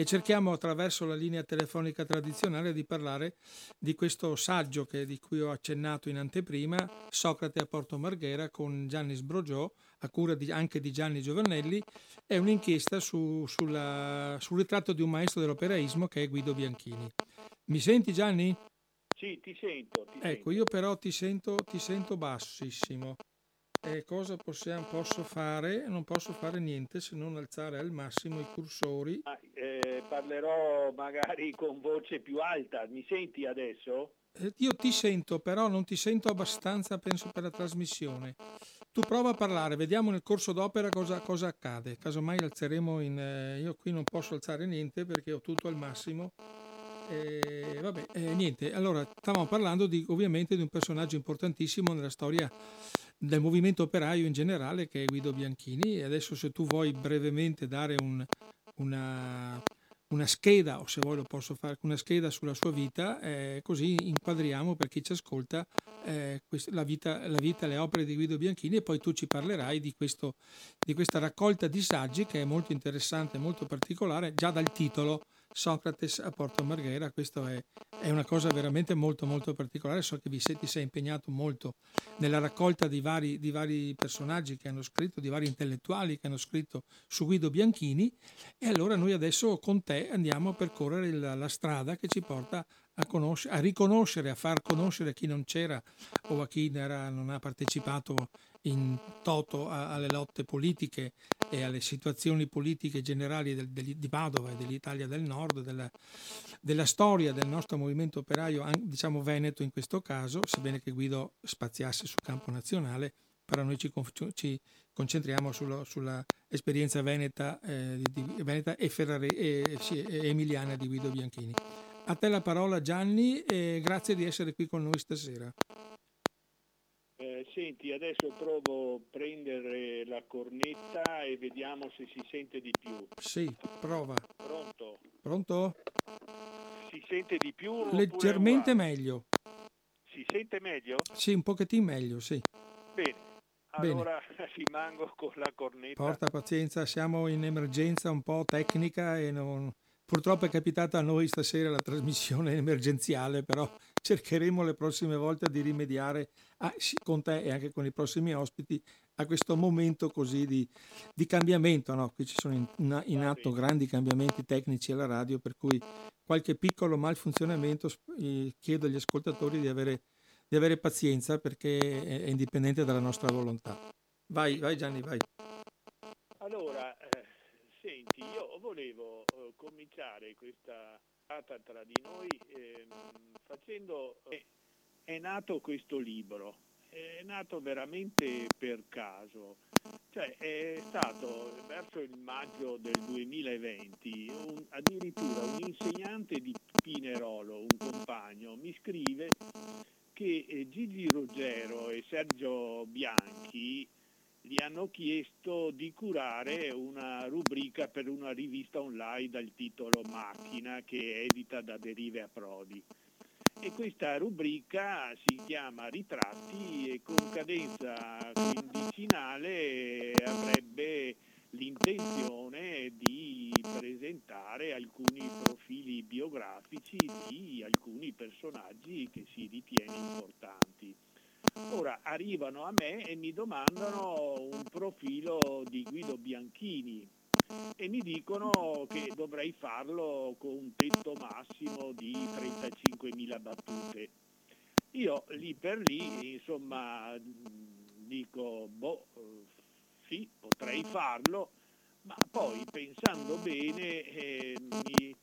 e cerchiamo attraverso la linea telefonica tradizionale di parlare di questo saggio che, di cui ho accennato in anteprima, Socrate a Porto Marghera con Gianni Sbrogiò, a cura di, anche di Gianni Giovannelli, è un'inchiesta su, sulla, sul ritratto di un maestro dell'operaismo che è Guido Bianchini. Mi senti Gianni? Sì, ti sento. Ti ecco, sento. io però ti sento, ti sento bassissimo. E cosa possiamo, posso fare? Non posso fare niente se non alzare al massimo i cursori. Ah, parlerò magari con voce più alta. Mi senti adesso? Eh, io ti sento, però non ti sento abbastanza, penso, per la trasmissione. Tu prova a parlare, vediamo nel corso d'opera cosa, cosa accade. Casomai alzeremo in... Eh, io qui non posso alzare niente perché ho tutto al massimo eh, vabbè, eh, niente, allora stavamo parlando di, ovviamente di un personaggio importantissimo nella storia del movimento operaio in generale che è Guido Bianchini adesso se tu vuoi brevemente dare un, una, una, scheda o se vuoi lo posso fare una scheda sulla sua vita eh, così inquadriamo per chi ci ascolta eh, la, vita, la vita, le opere di Guido Bianchini e poi tu ci parlerai di, questo, di questa raccolta di saggi che è molto interessante, molto particolare già dal titolo Socrates a Porto Marghera, questo è, è, una cosa veramente molto molto particolare, so che vi ti sei impegnato molto nella raccolta di vari, di vari, personaggi che hanno scritto, di vari intellettuali che hanno scritto su Guido Bianchini. E allora noi adesso con te andiamo a percorrere la, la strada che ci porta a, a, riconoscere, a far conoscere chi non c'era o a chi era, non ha partecipato in toto a, alle lotte politiche e alle situazioni politiche generali del, del, di Padova e dell'Italia del Nord, della, della, storia del nostro movimento operaio, diciamo veneto in questo caso, sebbene che Guido spaziasse sul campo nazionale, però noi ci, ci concentriamo sulla, sulla esperienza veneta, eh, di, veneta e, Ferrari, e, sì, e emiliana di Guido Bianchini. A te la parola Gianni e grazie di essere qui con noi stasera. Eh, senti, adesso provo a prendere la cornetta e vediamo se si sente di più. Sì, prova. Pronto? Pronto? Si sente di più? Leggermente meglio. Si sente meglio? Sì, un pochettino meglio, sì. Bene. Allora Bene. rimango con la cornetta. Porta pazienza, siamo in emergenza un po' tecnica e non, Purtroppo è capitata a noi stasera la trasmissione emergenziale, però cercheremo le prossime volte di rimediare a, con te e anche con i prossimi ospiti a questo momento così di, di cambiamento. No? Qui ci sono in, in, atto grandi cambiamenti tecnici alla radio, per cui qualche piccolo malfunzionamento chiedo agli ascoltatori di avere, di avere pazienza perché è, è indipendente dalla nostra volontà. Vai, vai Gianni, vai. Allora, eh, senti, io volevo eh, cominciare questa data tra di noi eh, facendo... Eh, è nato questo libro, è nato veramente per caso. Cioè è stato verso il maggio del 2020 un, addirittura un insegnante di Pinerolo, un compagno, mi scrive che eh, Gigi Ruggero e Sergio Bianchi gli hanno chiesto di curare una rubrica per una rivista online dal titolo Macchina che edita da Derive a Prodi. E questa rubrica si chiama Ritratti e con cadenza quindicinale avrebbe l'intenzione di presentare alcuni profili biografici di alcuni personaggi che si ritiene importanti. Ora arrivano a me e mi domandano un profilo di Guido Bianchini e mi dicono che dovrei farlo con un tetto massimo di 35.000 battute. Io lì per lì, insomma, dico, boh, sì, potrei farlo, ma poi pensando bene eh, mi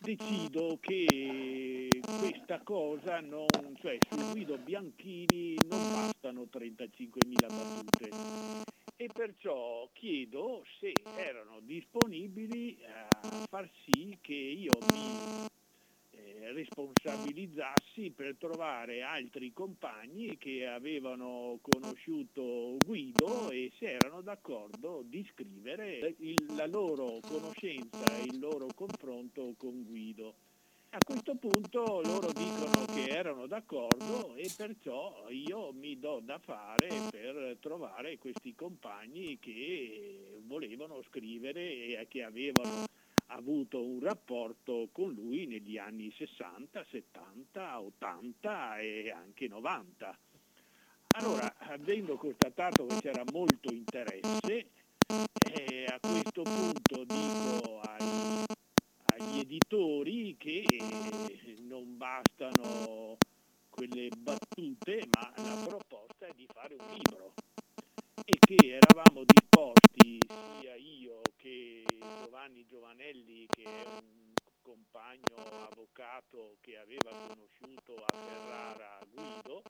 decido che questa cosa non, cioè su Guido Bianchini non bastano 35.000 battute. E perciò chiedo se erano disponibili a far sì che io mi eh, responsabilizzassi per trovare altri compagni che avevano conosciuto Guido e se erano d'accordo di scrivere il, la loro conoscenza e il loro confronto con Guido. A questo punto loro dicono che erano d'accordo e perciò io mi do da fare per trovare questi compagni che volevano scrivere e che avevano avuto un rapporto con lui negli anni 60, 70, 80 e anche 90. Allora, avendo constatato che c'era molto interesse, eh, a questo punto dico ai, agli editori che non bastano quelle battute, ma la proposta è di fare un libro e che eravamo disposti, sia io che Giovanni Giovanelli, che è un compagno avvocato che aveva conosciuto a Ferrara Guido,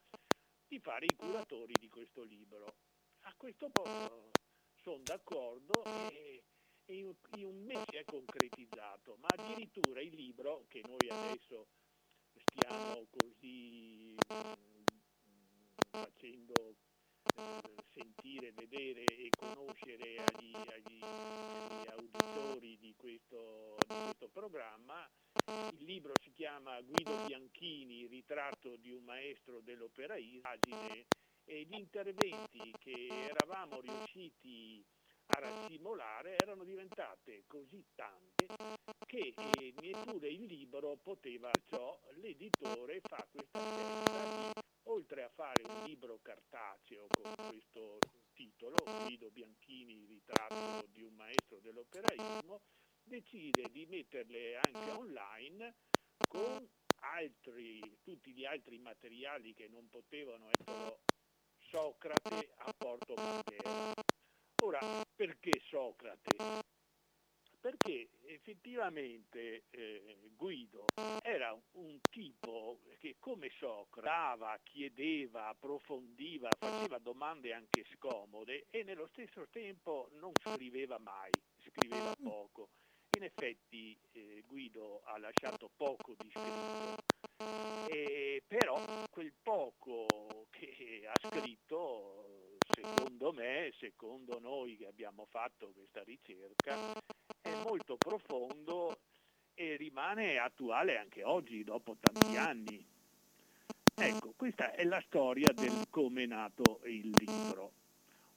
di fare i curatori di questo libro. A questo punto sono d'accordo e, in un mese è concretizzato, ma addirittura il libro che noi adesso stiamo così mm, facendo sentire, vedere e conoscere agli, agli, agli auditori di questo, di questo, programma. Il libro si chiama Guido Bianchini, ritratto di un maestro dell'opera Isagine e gli interventi che eravamo riusciti a rassimolare erano diventate così tante che eh, neppure il libro poteva ciò, l'editore fa questa scelta di oltre a fare un libro cartaceo con questo titolo, Guido Bianchini, ritratto di un maestro dell'operaismo, decide di metterle anche online con altri, tutti gli altri materiali che non potevano essere Socrate a Porto Bandera. Ora, perché Socrate? Perché effettivamente eh, Guido era un tipo che come Socrate chiedeva, approfondiva, faceva domande anche scomode e nello stesso tempo non scriveva mai, scriveva poco. In effetti eh, Guido ha lasciato poco di scritto, eh, però quel poco che ha scritto, secondo me, secondo noi che abbiamo fatto questa ricerca, molto profondo e rimane attuale anche oggi, dopo tanti anni. Ecco, questa è la storia del come è nato il libro.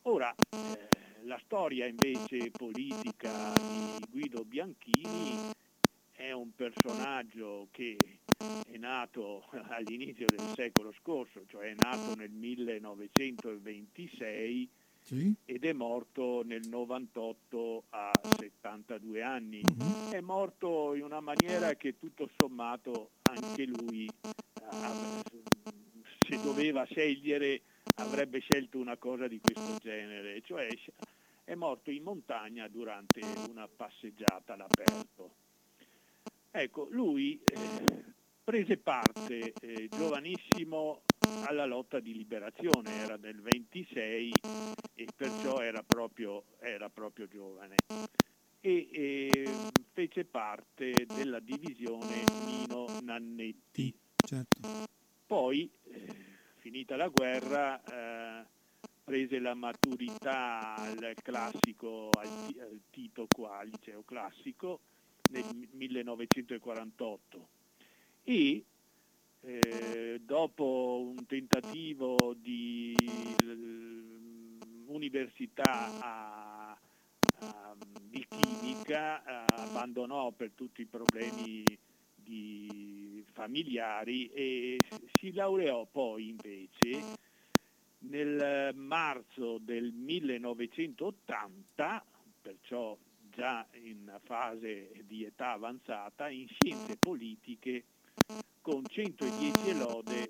Ora, eh, la storia invece politica di Guido Bianchini è un personaggio che è nato all'inizio del secolo scorso, cioè è nato nel 1926 sì. ed è morto nel 98 a 72 anni. Uh-huh. È morto in una maniera che tutto sommato anche lui, se doveva scegliere, avrebbe scelto una cosa di questo genere, cioè è morto in montagna durante una passeggiata all'aperto. Ecco, lui eh, prese parte eh, giovanissimo alla lotta di liberazione, era del 26 e perciò era proprio, era proprio giovane. E, e, fece parte della divisione Nino Nannetti. Certo. Poi, eh, finita la guerra, eh, prese la maturità al classico, al, al Tito qua, al liceo classico, nel 1948 e eh, dopo un tentativo di uh, università a, a, di chimica abbandonò per tutti i problemi familiari e si laureò poi invece nel marzo del 1980, perciò già in fase di età avanzata, in scienze politiche con 110 lode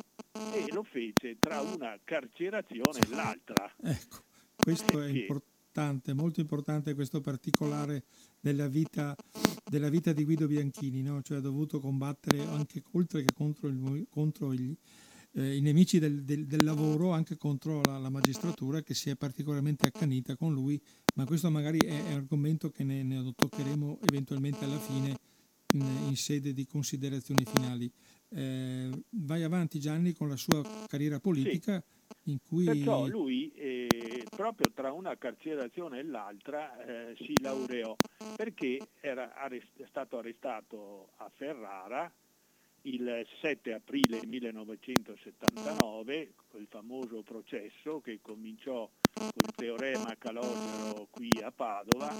e lo fece tra una carcerazione e l'altra. Ecco, questo è importante, molto importante questo particolare della vita, della vita di Guido Bianchini, no? cioè ha dovuto combattere anche oltre che contro, il, contro gli, eh, i nemici del, del, del, lavoro, anche contro la, la, magistratura che si è particolarmente accanita con lui, ma questo magari è, è un argomento che ne, ne toccheremo eventualmente alla fine in, in sede di considerazioni finali. Eh, vai avanti Gianni con la sua carriera politica sì. in cui... Perciò lui eh, proprio tra una carcerazione e l'altra eh, si laureò perché era arrest- stato arrestato a Ferrara il 7 aprile 1979, quel famoso processo che cominciò col teorema Calogero qui a Padova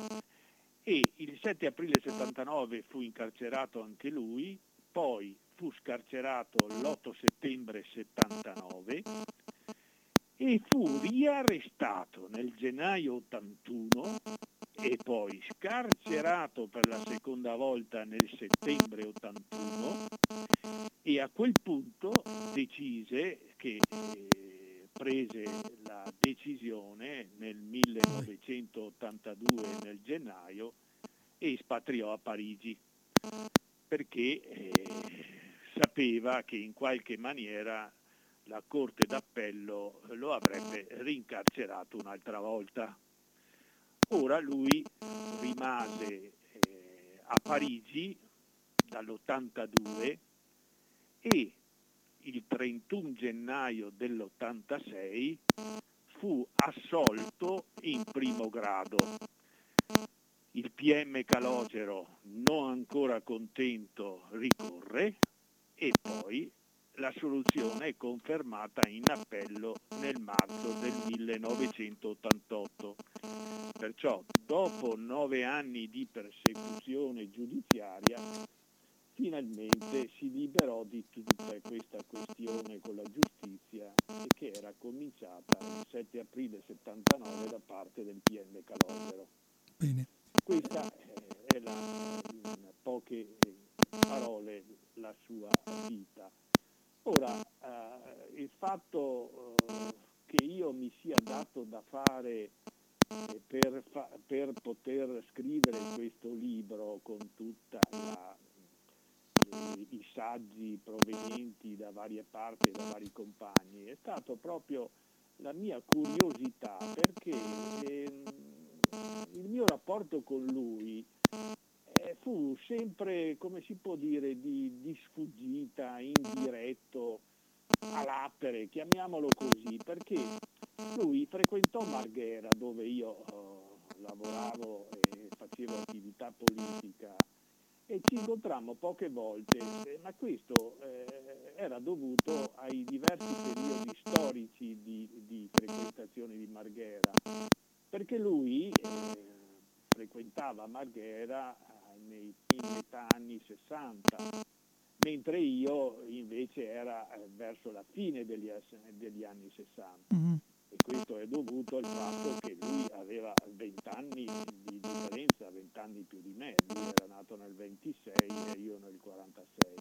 e il 7 aprile 79 fu incarcerato anche lui, poi fu scarcerato l'8 settembre 79 e fu riarrestato nel gennaio 81 e poi scarcerato per la seconda volta nel settembre 81 e a quel punto decise che eh, prese la decisione nel 1982 nel gennaio e espatriò a Parigi perché eh, sapeva che in qualche maniera la Corte d'Appello lo avrebbe rincarcerato un'altra volta. Ora lui rimase eh, a Parigi dall'82 e il 31 gennaio dell'86 fu assolto in primo grado. Il PM Calogero, non ancora contento, ricorre e poi la soluzione è confermata in appello nel marzo del 1988. Perciò, dopo nove anni di persecuzione giudiziaria, finalmente si liberò di tutta questa questione con la giustizia che era cominciata il 7 aprile 79 da parte del PM Calogero. Bene. Questa è la, in poche parole la sua vita. Ora, eh, il fatto eh, che io mi sia dato da fare eh, per, fa- per, poter scrivere questo libro con tutti i saggi provenienti da varie parti e da vari compagni è stato proprio la mia curiosità perché ehm, il mio rapporto con lui fu sempre, come si può dire, di, di sfuggita, indiretto, all'appere, chiamiamolo così, perché lui frequentò Marghera dove io eh, lavoravo e facevo attività politica e ci incontrammo poche volte, eh, ma questo eh, era dovuto ai diversi periodi storici di, di frequentazione di Marghera, perché lui eh, frequentava Marghera nei metà anni 60, mentre io invece era eh, verso la fine degli, degli anni 60. Mm-hmm. E questo è dovuto al fatto che lui aveva 20 anni di differenza, 20 anni più di me, lui era nato nel 26 e io nel 46.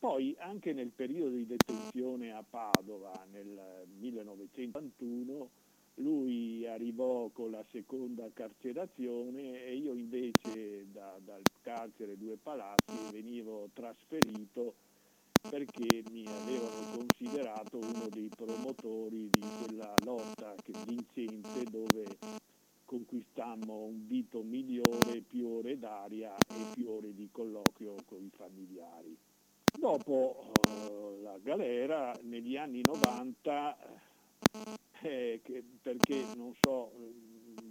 Poi anche nel periodo di detenzione a Padova nel 1981 lui arrivò con la seconda carcerazione e io invece da, dal carcere Due Palazzi venivo trasferito perché mi avevano considerato uno dei promotori di quella lotta vincente dove conquistammo un vito migliore, più ore d'aria e più ore di colloquio con i familiari. Dopo uh, la galera, negli anni 90 eh, che, perché non so,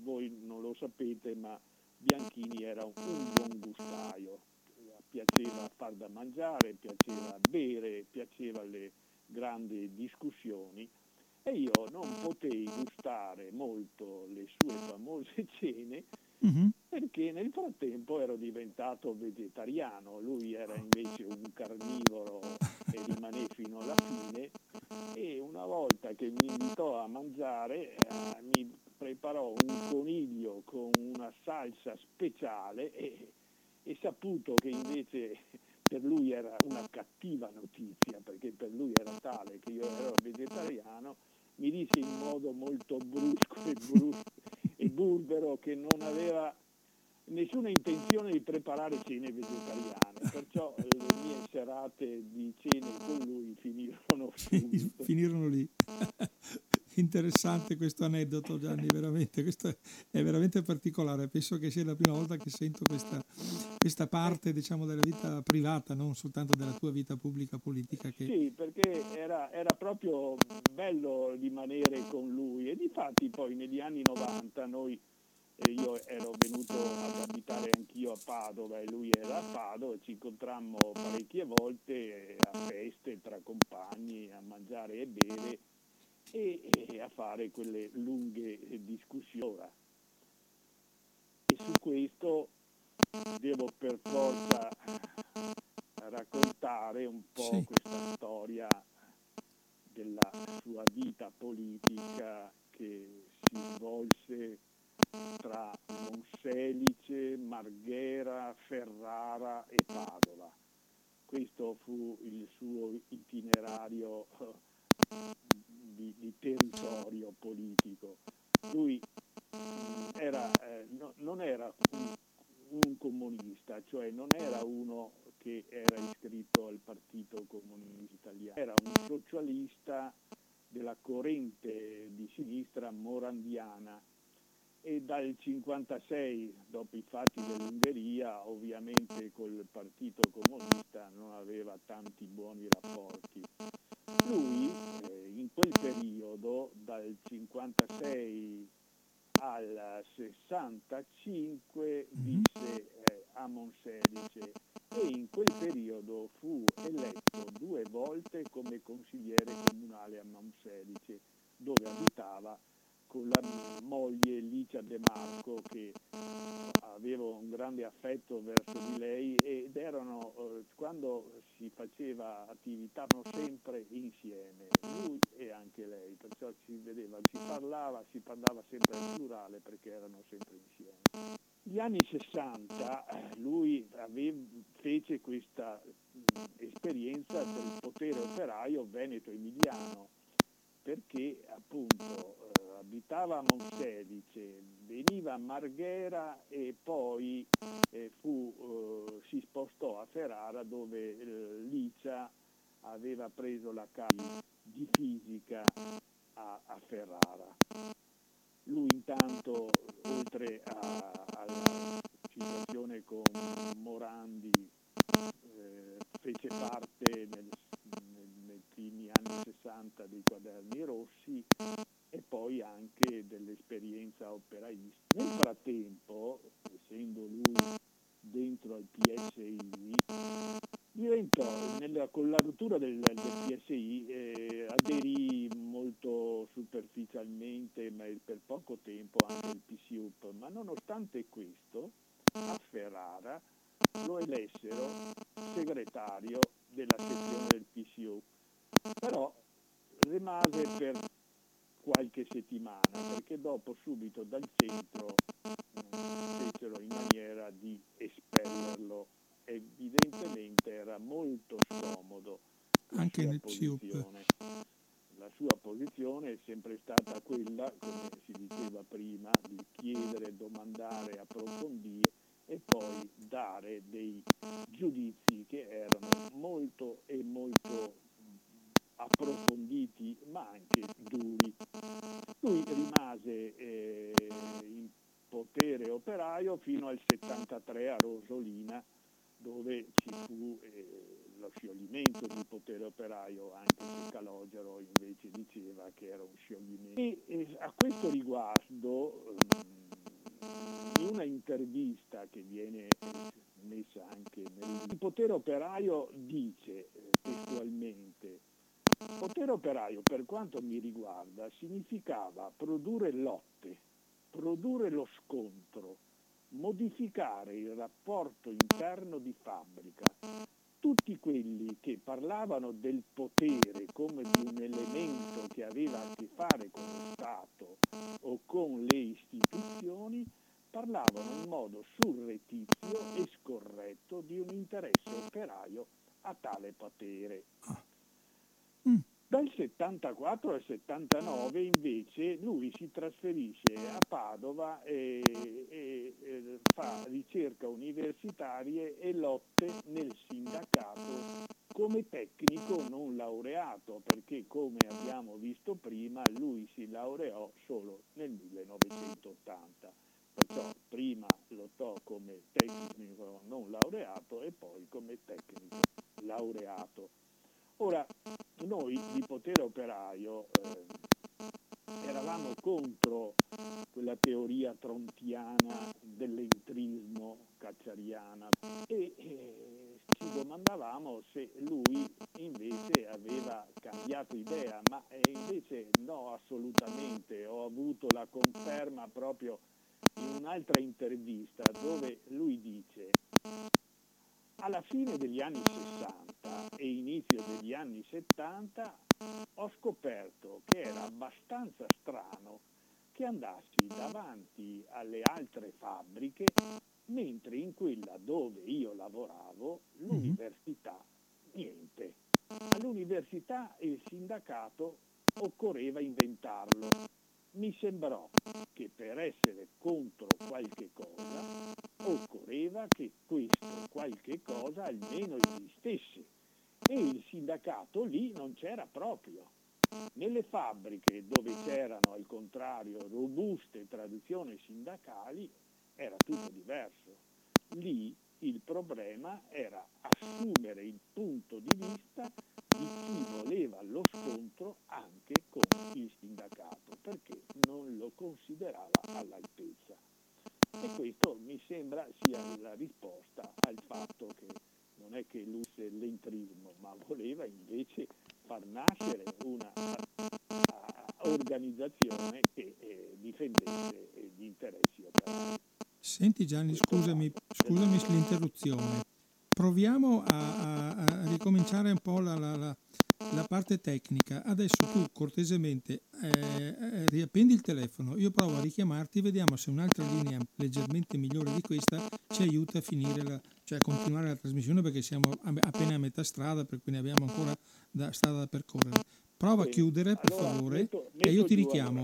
voi non lo sapete, ma Bianchini era un, un buon gustaio, piaceva far da mangiare, piaceva bere, piaceva le grandi discussioni. E io non potei gustare molto le sue famose cene mm-hmm. perché nel frattempo ero diventato vegetariano, lui era invece un carnivoro e rimané fino alla fine e una volta che mi invitò a mangiare eh, mi preparò un coniglio con una salsa speciale e, e saputo che invece per lui era una cattiva notizia perché per lui era tale che io ero vegetariano mi disse in modo molto brusco e, brusco e burbero che non aveva nessuna intenzione di preparare cene vegetariane, perciò le mie serate di cene con lui finirono finirono lì. Interessante questo aneddoto Gianni, veramente, questo è veramente particolare, penso che sia la prima volta che sento questa, questa parte diciamo, della vita privata, non soltanto della tua vita pubblica politica. Che... Sì, perché era, era proprio bello rimanere con lui e difatti poi negli anni 90 noi io ero venuto ad abitare anch'io a Padova e lui era a Padova e ci incontrammo parecchie volte a feste tra compagni, a mangiare e bere e, e a fare quelle lunghe discussioni. E su questo devo per forza raccontare un po' sì. questa storia della sua vita politica che si svolse tra Monselice, Marghera, Ferrara e Padova. Questo fu il suo itinerario di, di territorio politico. Lui era, eh, no, non era un, un comunista, cioè non era uno che era iscritto al Partito Comunista Italiano, era un socialista della corrente di sinistra morandiana e dal 56, dopo i fatti dell'Ungheria, ovviamente col Partito Comunista non aveva tanti buoni rapporti. Lui eh, in quel periodo, dal 56 al 65, visse eh, a Monselice e in quel periodo fu eletto due volte come consigliere comunale a Monselice, dove abitava con la moglie Licia De Marco che avevo un grande affetto verso di lei ed erano eh, quando si faceva attività sempre insieme, lui e anche lei, perciò si vedeva, si parlava, si parlava sempre in plurale perché erano sempre insieme. Negli anni 60 lui aveva, fece questa esperienza del potere operaio veneto-emiliano perché appunto eh, abitava a Monselice, veniva a Marghera e poi eh, fu, eh, si spostò a Ferrara dove eh, Licia aveva preso la casa di fisica a, a Ferrara. Lui intanto, oltre alla situazione con Morandi, eh, fece parte nel primi anni 60 dei quaderni rossi e poi anche dell'esperienza operaista. Nel frattempo, essendo lui dentro al PSI, diventò, nella, con la rottura del, del PSI, eh, aderì molto superficialmente, ma per poco tempo, anche il PSUP, ma nonostante questo, a Ferrara lo elessero segretario della sezione del PSUP però rimase per qualche settimana perché dopo subito dal centro fecero in maniera di espellerlo evidentemente era molto scomodo anche nel posizione. la sua posizione è sempre stata quella come si diceva prima di chiedere, domandare, approfondire e poi dare dei giudizi che erano molto e molto approfonditi ma anche duri. Lui rimase eh, in potere operaio fino al 73 a Rosolina dove ci fu eh, lo scioglimento del potere operaio, anche se Calogero invece diceva che era un scioglimento. E, e a questo riguardo, in una intervista che viene messa anche nel il potere operaio dice eh, testualmente Potere operaio, per quanto mi riguarda, significava produrre lotte, produrre lo scontro, modificare il rapporto interno di fabbrica. Tutti quelli che parlavano del potere come di un elemento che aveva a che fare con lo Stato o con le istituzioni, parlavano in modo surrettizio e scorretto di un interesse operaio a tale potere. Mm. Dal 74 al 79 invece lui si trasferisce a Padova e, e, e fa ricerca universitarie e lotte nel sindacato come tecnico non laureato, perché come abbiamo visto prima lui si laureò solo nel 1980. Perciò prima lottò come tecnico non laureato e poi come tecnico laureato. Ora, noi di potere operaio eh, eravamo contro quella teoria trontiana dell'entrismo cacciariana e eh, ci domandavamo se lui invece aveva cambiato idea, ma eh, invece no, assolutamente, ho avuto la conferma proprio in un'altra intervista dove lui dice alla fine degli anni 60 e inizio degli anni 70 ho scoperto che era abbastanza strano che andassi davanti alle altre fabbriche mentre in quella dove io lavoravo l'università niente. All'università e il sindacato occorreva inventarlo. Mi sembrò che per essere contro qualche cosa occorreva che questo qualche cosa almeno esistesse e il sindacato lì non c'era proprio. Nelle fabbriche dove c'erano al contrario robuste tradizioni sindacali era tutto diverso. Lì il problema era assumere il punto di vista di chi voleva lo scontro anche con il sindacato, perché non lo considerava all'altezza. E questo mi sembra sia la risposta al fatto che non è che lui l'entrismo, ma voleva invece far nascere una organizzazione che eh, difendesse gli interessi operari. Senti Gianni, scusami, scusami l'interruzione. Proviamo a, a, a, ricominciare un po' la, la, la, la, parte tecnica. Adesso tu cortesemente eh, eh, riappendi il telefono, io provo a richiamarti, vediamo se un'altra linea leggermente migliore di questa ci aiuta a finire, la, cioè a continuare la trasmissione perché siamo appena a metà strada, per cui ne abbiamo ancora da, strada da percorrere. Prova a chiudere per favore e io ti richiamo.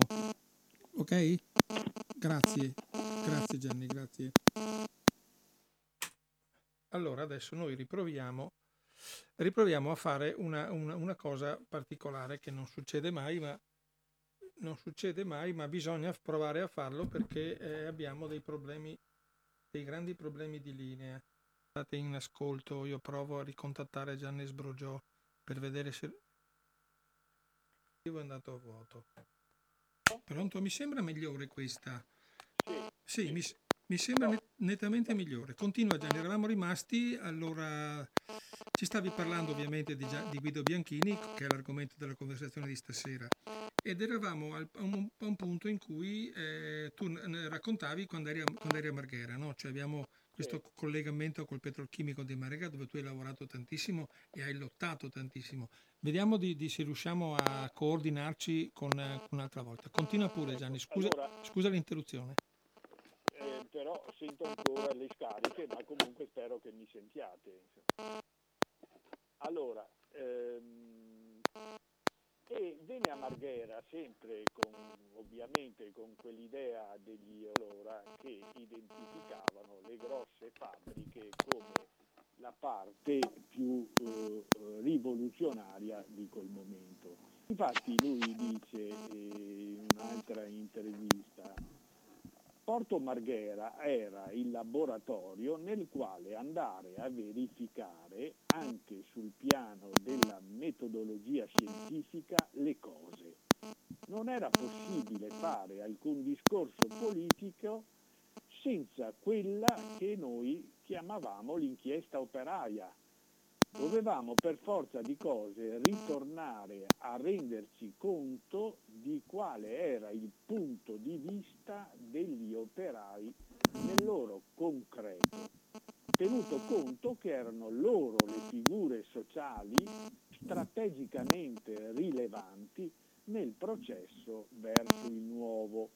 Ok? Grazie. Grazie Gianni, grazie. Allora adesso noi riproviamo, riproviamo a fare una, una, una, cosa particolare che non succede mai, ma non succede mai, ma bisogna provare a farlo perché eh, abbiamo dei problemi, dei grandi problemi di linea. State in ascolto, io provo a ricontattare Gianni Sbrogiò per vedere se è andato a vuoto. Pronto? Mi sembra migliore questa. Sì, mi, mi sembra net, nettamente migliore. Continua Gianni, eravamo rimasti, allora ci stavi parlando ovviamente di, di, Guido Bianchini, che è l'argomento della conversazione di stasera, ed eravamo al, a, un, a, un, punto in cui eh, tu raccontavi quando eri a, quando eri a Marghera, no? cioè abbiamo questo sì. collegamento col petrolchimico di Marghera dove tu hai lavorato tantissimo e hai lottato tantissimo. Vediamo di, di se riusciamo a coordinarci con, con un'altra volta. Continua pure Gianni, scusa, allora, scusa l'interruzione però sento ancora le scariche, ma comunque spero che mi sentiate. Allora, ehm, e venne a Marghera sempre con, ovviamente con quell'idea degli allora che identificavano le grosse fabbriche come la parte più eh, rivoluzionaria di quel momento. Infatti lui dice eh, in un'altra intervista Porto Marghera era il laboratorio nel quale andare a verificare anche sul piano della metodologia scientifica le cose. Non era possibile fare alcun discorso politico senza quella che noi chiamavamo l'inchiesta operaia, dovevamo per forza di cose ritornare a renderci conto di quale era il punto di vista degli operai nel loro concreto, tenuto conto che erano loro le figure sociali strategicamente rilevanti nel processo verso il nuovo.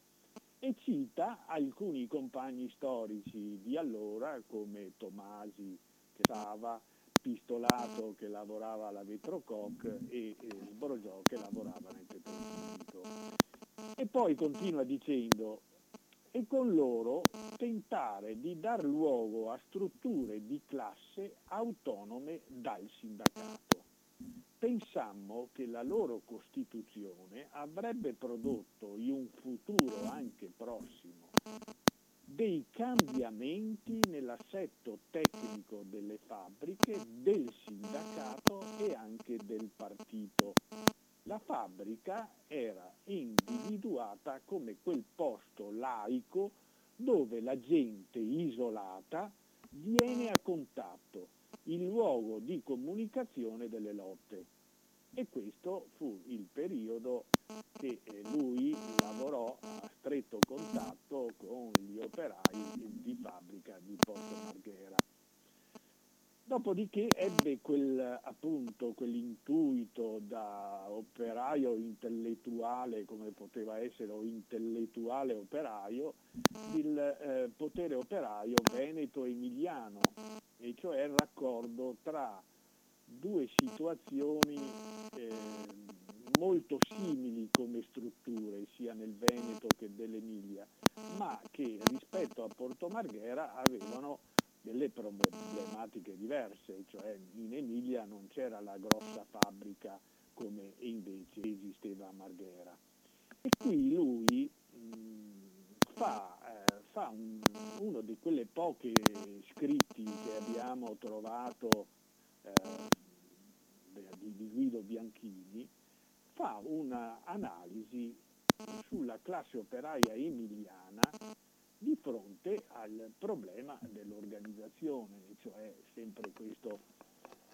E cita alcuni compagni storici di allora come Tomasi, Sava, Pistolato che lavorava alla Vetrococ e, e Sborogiò che lavorava nel petrolchimico. E poi continua dicendo e con loro tentare di dar luogo a strutture di classe autonome dal sindacato. Pensammo che la loro costituzione avrebbe prodotto in un futuro anche prossimo dei cambiamenti nell'assetto tecnico delle fabbriche, del sindacato e anche del partito. La fabbrica era individuata come quel posto laico dove la gente isolata viene a contatto, il luogo di comunicazione delle lotte. E questo fu il periodo che eh, lui lavorò a stretto contatto con gli operai di fabbrica di Porto Marghera. Dopodiché ebbe quel, appunto, quell'intuito da operaio intellettuale, come poteva essere, o intellettuale operaio, il eh, potere operaio veneto-emiliano, e cioè il raccordo tra due situazioni eh, molto simili come strutture, sia nel Veneto che dell'Emilia, ma che rispetto a Porto Marghera avevano delle problematiche diverse, cioè in Emilia non c'era la grossa fabbrica come invece esisteva a Marghera. E qui lui mh, fa, eh, fa un, uno di quelle poche scritti che abbiamo trovato eh, di Guido Bianchini, fa un'analisi sulla classe operaia emiliana di fronte al problema dell'organizzazione, cioè sempre questo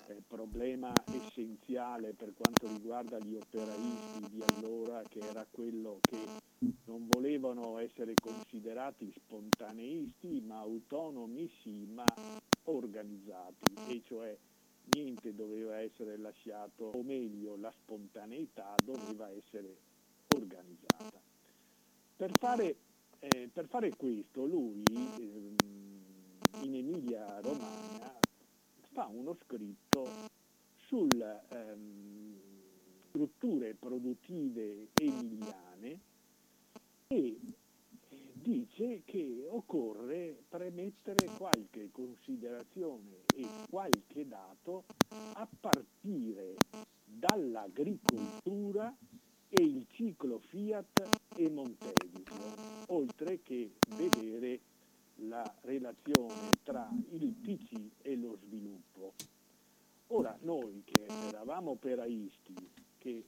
eh, problema essenziale per quanto riguarda gli operaisti di allora, che era quello che non volevano essere considerati spontaneisti, ma autonomi sì, ma organizzati, e cioè niente doveva essere lasciato, o meglio la spontaneità doveva essere organizzata. Per fare, eh, per fare questo lui eh, in Emilia Romagna fa uno scritto sulle ehm, strutture produttive emiliane e dice che occorre premettere qualche considerazione e qualche dato a partire dall'agricoltura e il ciclo Fiat e Montedismo, oltre che vedere la relazione tra il PC e lo sviluppo. Ora noi che eravamo operaisti, che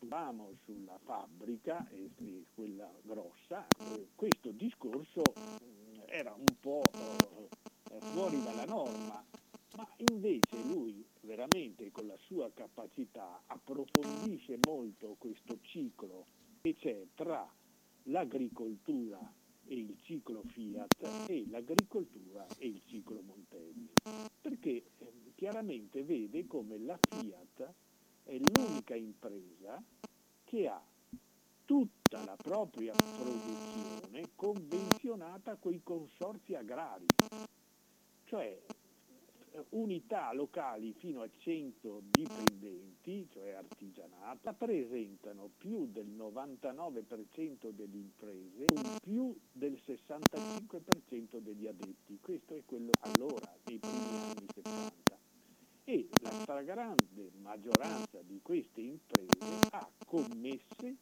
eravamo sulla fabbrica, quella grossa, questo discorso mm, era un po' eh, fuori dalla norma, ma invece lui veramente con la sua capacità approfondisce molto questo ciclo che c'è tra l'agricoltura e il ciclo Fiat e l'agricoltura e il ciclo Montesi, perché eh, chiaramente vede come la Fiat è l'unica impresa che ha tutta la propria produzione convenzionata con i consorzi agrari, cioè unità locali fino a 100 dipendenti, cioè artigianato, rappresentano più del 99% delle imprese più del 65% degli addetti. Questo è quello allora, nei primi anni 70 e la stragrande maggioranza di queste imprese ha commesse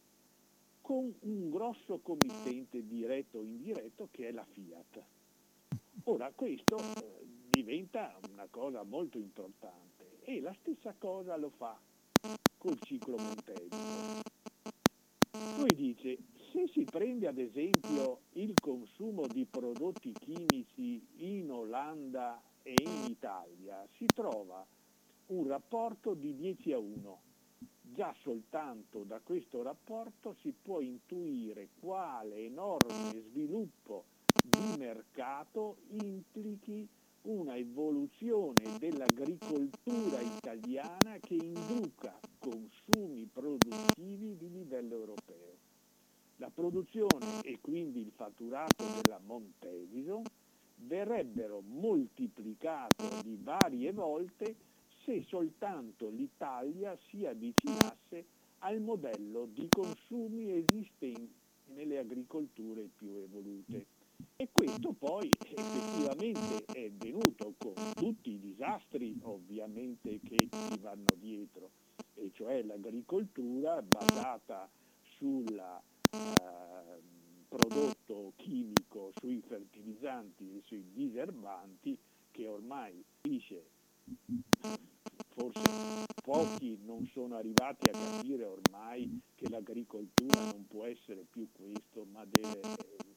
con un grosso committente diretto o indiretto che è la Fiat. Ora questo eh, diventa una cosa molto importante e la stessa cosa lo fa col ciclo Montesi. Lui dice, se si prende ad esempio il consumo di prodotti chimici in Olanda e in Italia, si trova un rapporto di 10 a 1. Già soltanto da questo rapporto si può intuire quale enorme sviluppo di mercato implichi una evoluzione dell'agricoltura italiana che induca consumi produttivi di livello europeo. La produzione e quindi il fatturato della Montedison verrebbero moltiplicati di varie volte se soltanto l'Italia si avvicinasse al modello di consumi esistenti nelle agricolture più evolute. E questo poi effettivamente è venuto con tutti i disastri ovviamente che ci vanno dietro, e cioè l'agricoltura basata sul eh, prodotto chimico, sui fertilizzanti e sui diserbanti che ormai dice forse pochi non sono arrivati a capire ormai che l'agricoltura non può essere più questo, ma deve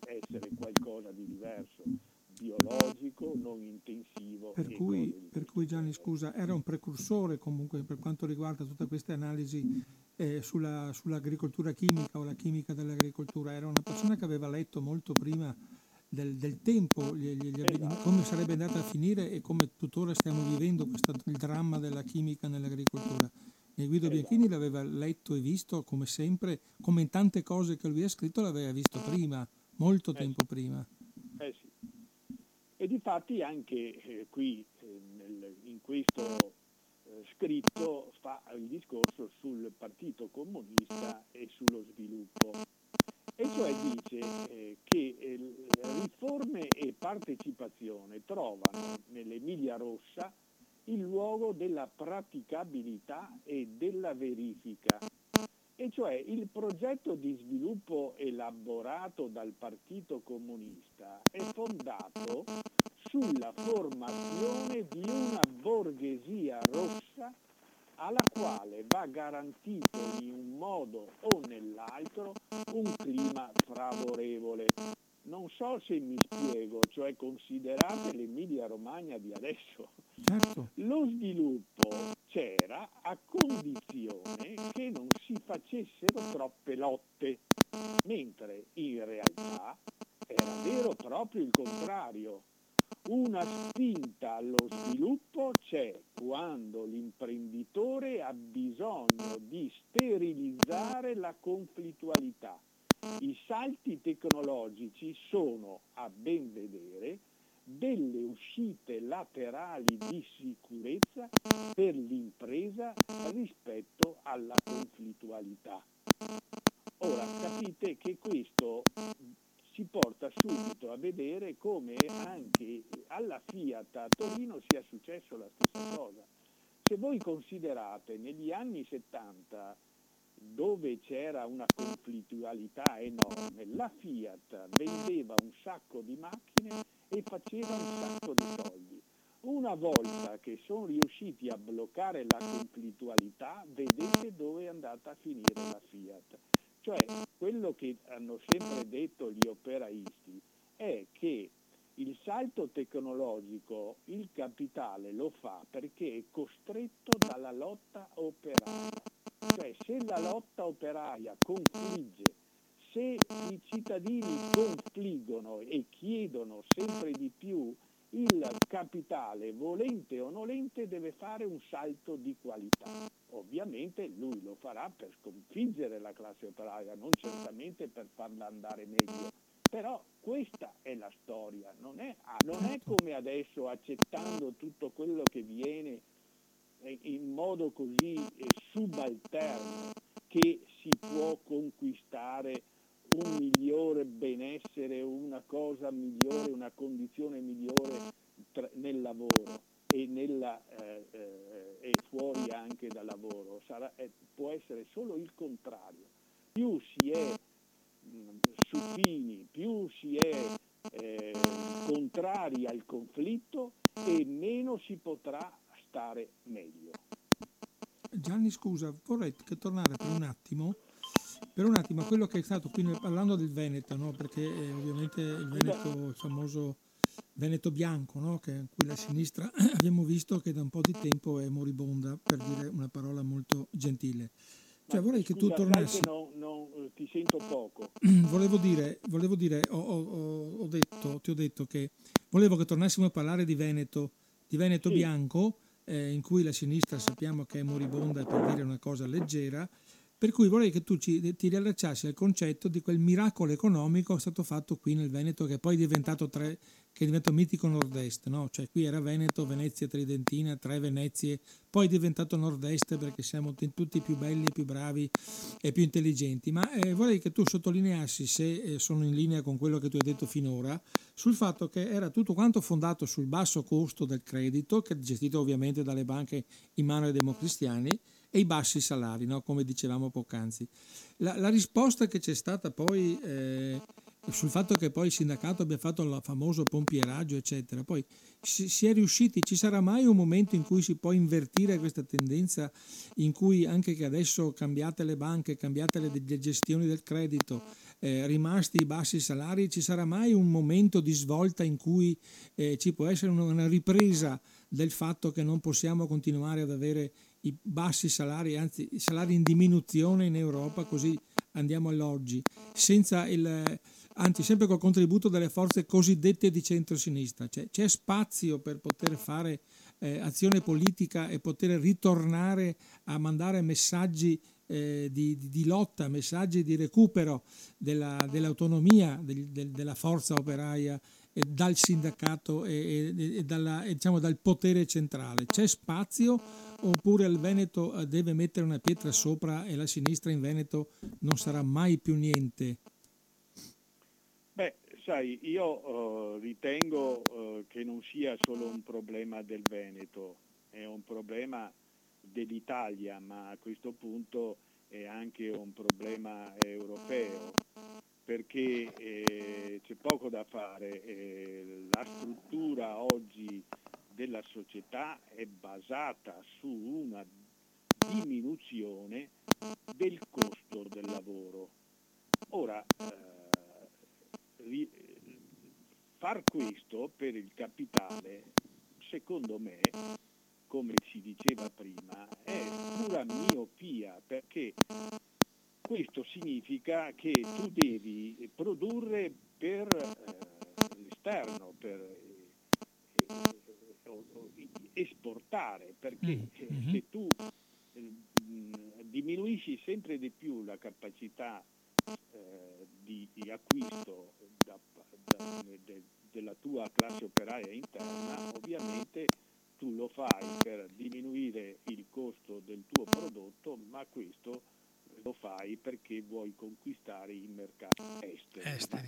essere qualcosa di diverso, biologico, non intensivo. Per cui, per cui Gianni, scusa, era un precursore comunque per quanto riguarda tutte queste analisi eh, sulla, sull'agricoltura chimica o la chimica dell'agricoltura, era una persona che aveva letto molto prima del, del tempo, gli, gli, esatto. come sarebbe andata a finire e come tuttora stiamo vivendo questo, il dramma della chimica nell'agricoltura. E Guido esatto. Bianchini l'aveva letto e visto come sempre, come in tante cose che lui ha scritto l'aveva visto prima, molto eh tempo sì. prima. Eh sì. E difatti anche eh, qui eh, nel, in questo eh, scritto fa il discorso sul Partito Comunista e sullo sviluppo e cioè dice eh, che eh, riforme e partecipazione trovano nell'Emilia Rossa il luogo della praticabilità e della verifica, e cioè il progetto di sviluppo elaborato dal Partito Comunista è fondato sulla formazione di una borghesia rossa alla quale va garantito in un modo o nell'altro un clima favorevole. Non so se mi spiego, cioè considerate l'Emilia Romagna di adesso. Certo. Lo sviluppo c'era a condizione che non si facessero troppe lotte, mentre in realtà era vero proprio il contrario una spinta allo sviluppo c'è quando l'imprenditore ha bisogno di sterilizzare la conflittualità. I salti tecnologici sono, a ben vedere, delle uscite laterali di sicurezza per l'impresa rispetto alla conflittualità. Ora capite che questo ci porta subito a vedere come anche alla Fiat a Torino sia successo la stessa cosa. Se voi considerate negli anni 70 dove c'era una conflittualità enorme, la Fiat vendeva un sacco di macchine e faceva un sacco di soldi. Una volta che sono riusciti a bloccare la conflittualità, vedete dove è andata a finire la Fiat. Cioè, quello che hanno sempre detto gli operaisti è che il salto tecnologico il capitale lo fa perché è costretto dalla lotta operaia. Cioè, se la lotta operaia confligge, se i cittadini confliggono e chiedono sempre di più il capitale, volente o nolente, deve fare un salto di qualità. Ovviamente lui lo farà per sconfiggere la classe operaia, non certamente per farla andare meglio. Però questa è la storia, non è, non è come adesso accettando tutto quello che viene eh, in modo così eh, subalterno che si può conquistare un migliore benessere, una cosa migliore, una condizione migliore nel lavoro e, nella, eh, eh, e, fuori anche dal lavoro. Sarà, eh, può essere solo il contrario. Più si è mh, supini, più si è eh, contrari al conflitto e meno si potrà stare meglio. Gianni, scusa, vorrei tornare per un attimo per un attimo, quello che è stato qui parlando del Veneto, no? perché eh, ovviamente il Veneto, il famoso Veneto bianco, no? che, cui la sinistra abbiamo visto che da un po' di tempo è moribonda, per dire una parola molto gentile. Cioè, vorrei che tu tornassi. Non, non, eh, ti sento poco. Volevo dire, volevo dire ho, ho, ho detto, ti ho detto che volevo che tornassimo a parlare di Veneto, di Veneto sì. bianco, eh, in cui la sinistra sappiamo che è moribonda per dire una cosa leggera, per cui vorrei che tu ci, ti riallacciassi al concetto di quel miracolo economico che è stato fatto qui nel Veneto, che poi è diventato, tre, che è diventato mitico nord-est, no? Cioè qui era Veneto, Venezia Tridentina, tre Venezie, poi è diventato nord-est perché siamo tutti più belli, più bravi e più intelligenti. Ma eh, vorrei che tu sottolineassi, se eh, sono in linea con quello che tu hai detto finora, sul fatto che era tutto quanto fondato sul basso costo del credito, che è gestito ovviamente dalle banche in mano ai democristiani, e i bassi salari, no? come dicevamo poc'anzi. La, la, risposta che c'è stata poi eh, sul fatto che poi il sindacato abbia fatto il famoso pompieraggio, eccetera, poi si, è riusciti, ci sarà mai un momento in cui si può invertire questa tendenza, in cui anche che adesso cambiate le banche, cambiate le, le gestioni del credito, eh, rimasti i bassi salari, ci sarà mai un momento di svolta in cui eh, ci può essere una ripresa del fatto che non possiamo continuare ad avere i bassi salari, anzi i salari in diminuzione in Europa, così andiamo all'oggi, senza il, anzi sempre col contributo delle forze cosiddette di centrosinistra. Cioè, c'è spazio per poter fare eh, azione politica e poter ritornare a mandare messaggi eh, di, di, lotta, messaggi di recupero della, dell'autonomia del, del, della forza operaia eh, dal sindacato e, e, e, dalla, e diciamo, dal potere centrale. C'è spazio oppure il Veneto eh, deve mettere una pietra sopra e la sinistra in Veneto non sarà mai più niente? Sai, io uh, ritengo uh, che non sia solo un problema del Veneto, è un problema dell'Italia, ma a questo punto è anche un problema europeo, perché eh, c'è poco da fare. Eh, la struttura oggi della società è basata su una diminuzione del costo del lavoro. Ora, eh, far questo per il capitale, secondo me, come si diceva prima, è pura miopia perché questo significa che tu devi produrre per eh, l'esterno, per eh, esportare, perché mm-hmm. se tu eh, diminuisci sempre di più la capacità eh, di, di, acquisto da, da, de, della tua classe operaia interna, ovviamente tu lo fai per diminuire il costo del tuo prodotto, ma questo lo fai perché vuoi conquistare i mercati esteri. esteri.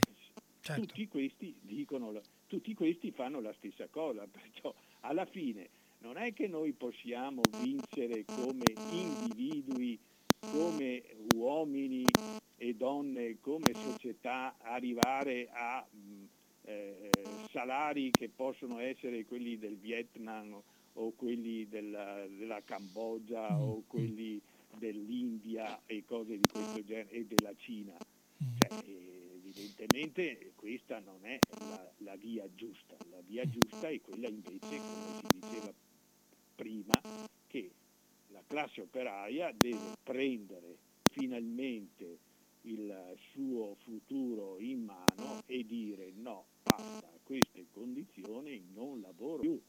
Certo. Tutti, questi dicono, tutti questi fanno la stessa cosa, perciò alla fine non è che noi possiamo vincere come individui, come uomini e donne, come società, arrivare a eh, salari che possono essere quelli del Vietnam o quelli della, della Cambogia mm. o quelli dell'India e cose di questo genere e della Cina. Mm. Cioè, evidentemente questa non è la, la, via giusta, la via giusta è quella invece, come si diceva prima, che la classe operaia deve prendere finalmente il suo futuro in mano e dire no, basta, queste condizioni non lavoro più.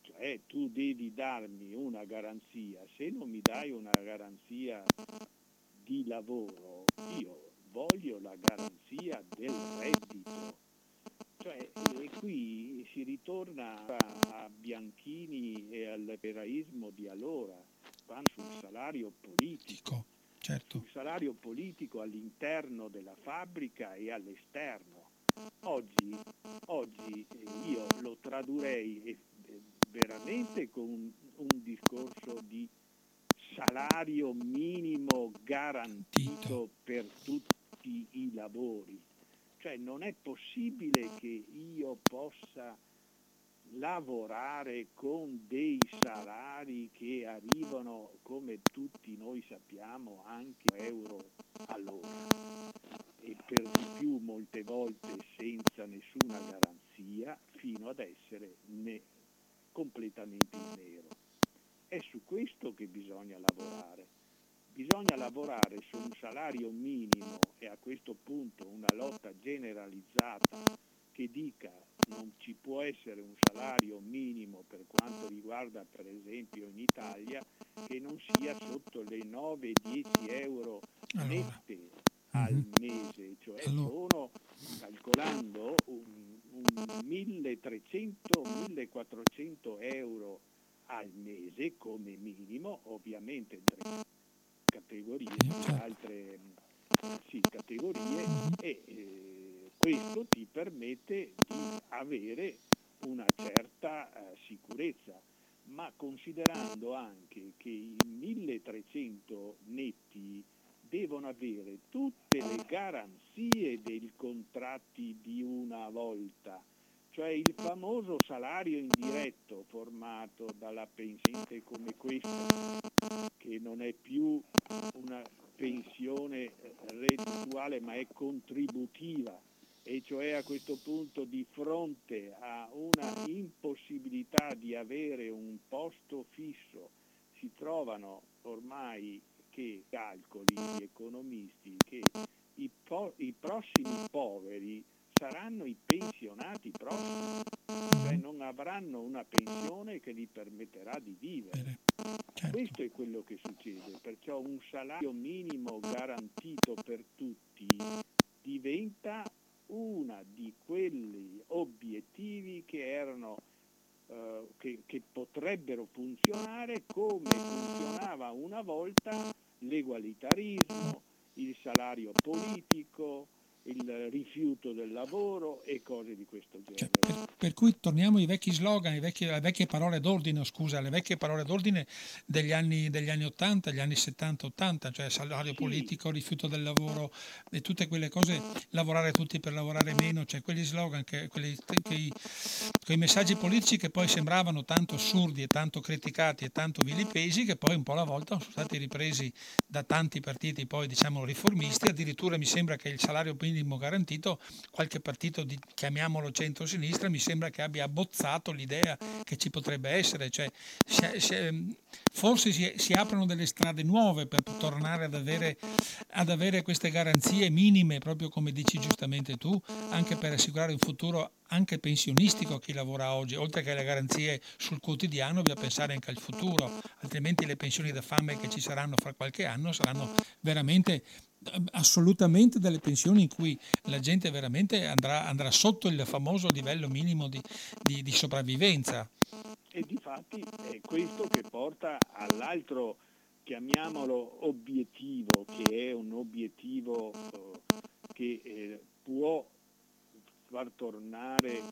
Cioè tu devi darmi una garanzia, se non mi dai una garanzia di lavoro, io voglio la garanzia del reddito. Cioè, e qui si ritorna a Bianchini e all'operaismo di allora, vanno sul salario politico certo. sul salario politico all'interno della fabbrica e all'esterno. Oggi, oggi eh, io lo tradurrei eh, veramente con un, un discorso di salario minimo garantito per tutti i lavori. Cioè non è possibile che io possa lavorare con dei salari che arrivano, come tutti noi sappiamo, anche euro all'ora e per di più molte volte senza nessuna garanzia fino ad essere ne- completamente in nero. È su questo che bisogna lavorare. Bisogna lavorare su un salario minimo e a questo punto una lotta generalizzata che dica non ci può essere un salario minimo per quanto riguarda per esempio in Italia che non sia sotto le 9-10 euro nette allora. al mhm. mese, cioè allora. sono calcolando un, un 1300-1400 euro al mese come minimo, ovviamente tre categorie, certo. altre sì, categorie uh-huh. e eh, questo ti permette di avere una certa eh, sicurezza, ma considerando anche che i 1300 netti devono avere tutte le garanzie dei contratti di una volta, cioè il famoso salario indiretto formato dalla pensione come questa, che non è più una pensione reddituale ma è contributiva e cioè a questo punto di fronte a una impossibilità di avere un posto fisso si trovano ormai che calcoli gli economisti che i, po- i prossimi poveri saranno i pensionati prossimi, cioè non avranno una pensione che gli permetterà di vivere. Certo. Questo è quello che succede, perciò un salario minimo garantito per tutti diventa uno di quegli obiettivi che erano eh, che, che, potrebbero funzionare come funzionava una volta l'egualitarismo, il salario politico, il rifiuto del lavoro e cose di questo genere. Cioè, per, per, cui torniamo ai vecchi slogan, ai vecchi, alle vecchie parole d'ordine, scusa, alle vecchie parole d'ordine degli anni, degli anni 80, gli anni 70-80, cioè salario sì. politico, rifiuto del lavoro e tutte quelle cose, lavorare tutti per lavorare meno, cioè quegli slogan, che, quelli, quei, quei messaggi politici che poi sembravano tanto assurdi e tanto criticati e tanto vilipesi che poi un po' alla volta sono stati ripresi da tanti partiti poi diciamo riformisti, addirittura mi sembra che il salario minimo minimo garantito, qualche partito di, chiamiamolo centro-sinistra, mi sembra che abbia abbozzato l'idea che ci potrebbe essere, cioè si, si, forse si, si, aprono delle strade nuove per tornare ad avere, ad avere queste garanzie minime, proprio come dici giustamente tu, anche per assicurare un futuro anche pensionistico a chi lavora oggi, oltre che alle garanzie sul quotidiano, bisogna pensare anche al futuro, altrimenti le pensioni da fame che ci saranno fra qualche anno saranno veramente assolutamente delle pensioni in cui la gente veramente andrà, andrà sotto il famoso livello minimo di, di, di sopravvivenza. E di fatti è questo che porta all'altro, chiamiamolo obiettivo, che è un obiettivo eh, che eh, può far tornare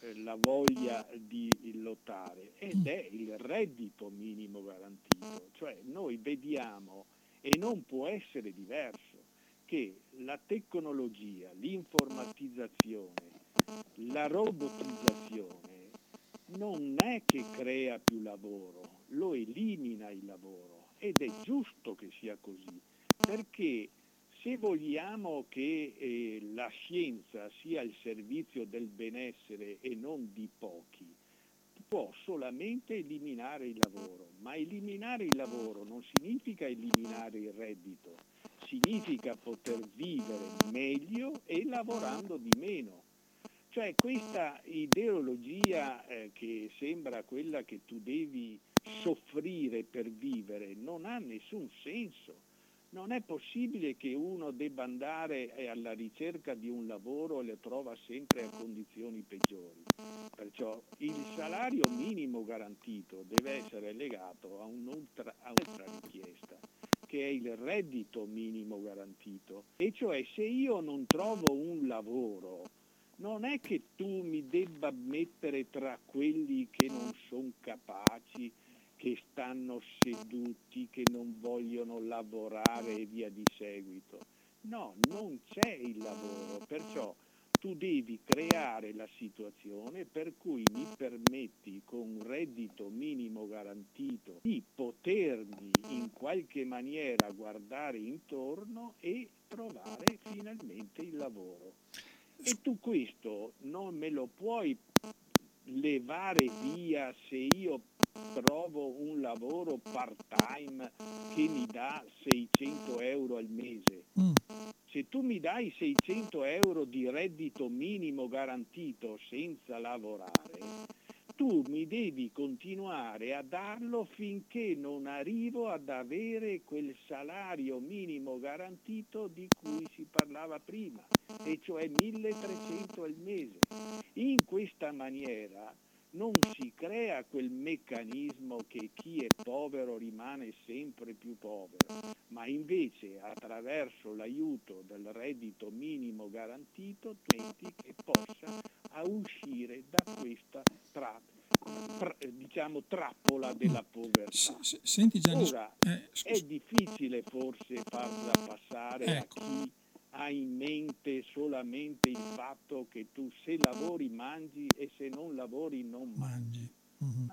eh, la voglia di lottare ed mm. è il reddito minimo garantito. Cioè noi vediamo e non può essere diverso che la tecnologia, l'informatizzazione, la robotizzazione non è che crea più lavoro, lo elimina il lavoro. Ed è giusto che sia così, perché se vogliamo che eh, la scienza sia al servizio del benessere e non di pochi, può solamente eliminare il lavoro, ma eliminare il lavoro non significa eliminare il reddito, significa poter vivere meglio e lavorando di meno. Cioè questa ideologia eh, che sembra quella che tu devi soffrire per vivere non ha nessun senso non è possibile che uno debba andare eh, alla ricerca di un lavoro e lo trova sempre a condizioni peggiori. Perciò il salario minimo garantito deve essere legato a un'altra, a un'altra richiesta che è il reddito minimo garantito. E cioè se io non trovo un lavoro, non è che tu mi debba mettere tra quelli che non sono capaci, che stanno seduti, che non vogliono lavorare e via di seguito. No, non c'è il lavoro, perciò tu devi creare la situazione per cui mi permetti con un reddito minimo garantito di potermi in qualche maniera guardare intorno e trovare finalmente il lavoro. E tu questo non me lo puoi levare via se io trovo un lavoro part time che mi dà 600 euro al mese. Mm. Se tu mi dai 600 euro di reddito minimo garantito senza lavorare, tu mi devi continuare a darlo finché non arrivo ad avere quel salario minimo garantito di cui si parlava prima, e cioè 1300 al mese. In questa maniera non si crea quel meccanismo che chi è povero rimane sempre più povero, ma invece attraverso l'aiuto del reddito minimo garantito tenti che possa uscire da questa tra, tra, diciamo, trappola della povertà. Senti Gianni, Ora, eh, è difficile forse farla passare ecco. a chi ha in mente solamente il fatto che tu se lavori mangi e se non lavori non mangi. Mm-hmm.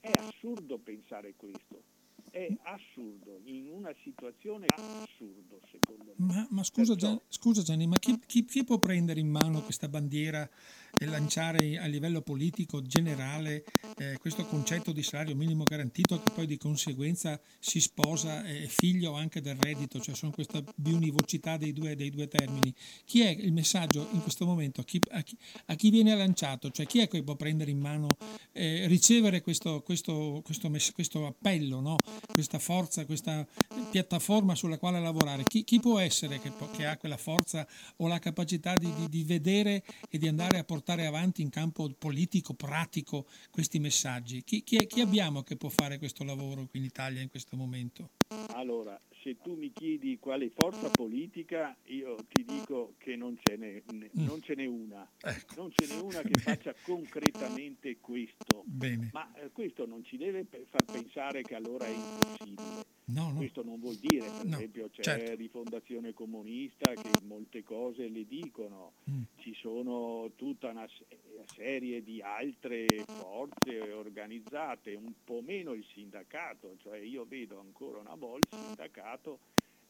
È assurdo pensare questo. È assurdo, in una situazione assurdo secondo me. Ma, ma scusa, Perciò... Gian, scusa, Gianni, ma chi, chi, chi, può prendere in mano questa bandiera e lanciare a livello politico generale eh, questo concetto di salario minimo garantito che poi di conseguenza si sposa e è figlio anche del reddito, cioè sono questa biunivocità dei due, dei due termini. Chi è il messaggio in questo momento? A chi, a chi, a chi viene lanciato? Cioè chi è che può prendere in mano, eh, ricevere questo, questo, questo, questo appello, no? Questa forza, questa piattaforma sulla quale lavorare? Chi, chi può essere che, che, ha quella forza o la capacità di, di, di vedere e di andare a portare avanti in campo politico, pratico, questi messaggi? Chi, chi, chi abbiamo che può fare questo lavoro qui in Italia in questo momento? Allora, se tu mi chiedi quale forza politica, io ti dico che non ce n'è, mm. non ce n'è una. Ecco. Non ce n'è una che faccia concretamente questo. Bene. Ma eh, questo non ci deve far pensare che allora è impossibile. No, no. Questo non vuol dire, per no, esempio, c'è certo. Rifondazione Comunista che molte cose le dicono, mm. ci sono tutta una serie di altre forze organizzate, un po' meno il sindacato, cioè io vedo ancora una volta il sindacato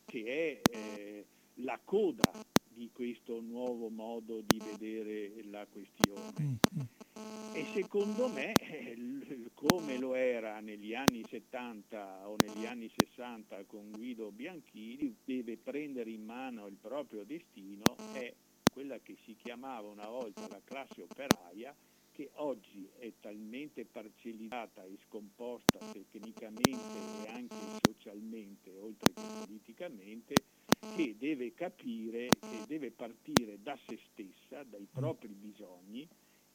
che è eh, la coda di questo nuovo modo di vedere la questione. Mm, mm. E secondo me, come lo era negli anni 70 o negli anni 60 con Guido Bianchini, deve prendere in mano il proprio destino, è quella che si chiamava una volta la classe operaia, che oggi è talmente parcellizzata e scomposta tecnicamente e anche socialmente, oltre che politicamente, che deve capire che deve partire da se stessa, dai propri bisogni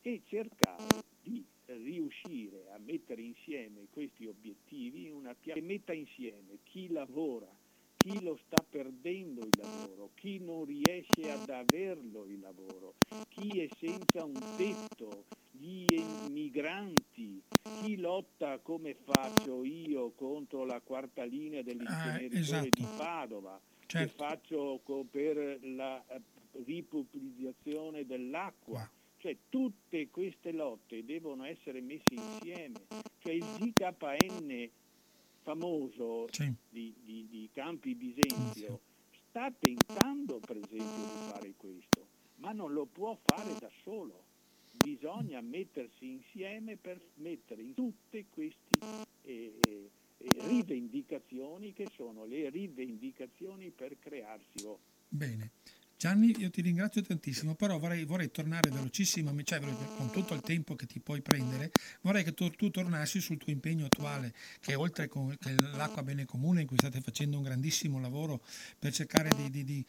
e cercare di riuscire a mettere insieme questi obiettivi in una piazza che metta insieme chi lavora, chi lo sta perdendo il lavoro, chi non riesce ad averlo il lavoro, chi è senza un tetto, gli emigranti, chi lotta come faccio io contro la quarta linea dell'inceneritore ah, esatto. di Padova, certo. che faccio per la eh, ripubblicizzazione dell'acqua. Wow. Cioè tutte queste lotte devono essere messe insieme. Cioè il GKN famoso sì. di, di, di, Campi Bisenzio sta tentando per esempio di fare questo, ma non lo può fare da solo. Bisogna mettersi insieme per mettere in tutte queste eh, eh, rivendicazioni che sono le rivendicazioni per crearsi. Oh. Bene. Gianni, io ti ringrazio tantissimo, però vorrei, vorrei tornare velocissimo, cioè con tutto il tempo che ti puoi prendere, vorrei che tu, tu tornassi sul tuo impegno attuale, che oltre con, che l'acqua bene comune, in cui state facendo un grandissimo lavoro per cercare di, di, di,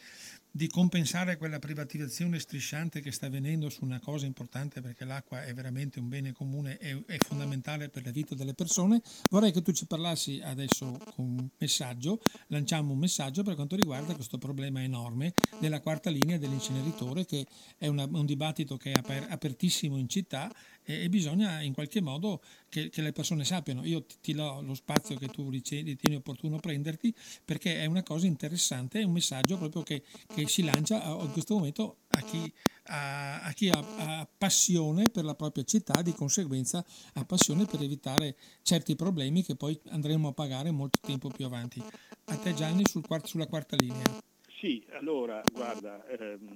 di compensare quella privatizzazione strisciante che sta avvenendo su una cosa importante perché l'acqua è veramente un bene comune e è fondamentale per la vita delle persone. Vorrei che tu ci parlassi adesso con un messaggio, lanciamo un messaggio per quanto riguarda questo problema enorme della quarta linea dell'inceneritore che è una, un dibattito che è aper, apertissimo in città e, e bisogna in qualche modo che, che, le persone sappiano. Io ti, ti do lo spazio che tu ritieni opportuno prenderti perché è una cosa interessante, è un messaggio proprio che, che si lancia in questo momento a chi, a, a chi ha, ha, passione per la propria città, di conseguenza ha passione per evitare certi problemi che poi andremo a pagare molto tempo più avanti. A te Gianni sul, sulla quarta linea. Sì, allora guarda, ehm,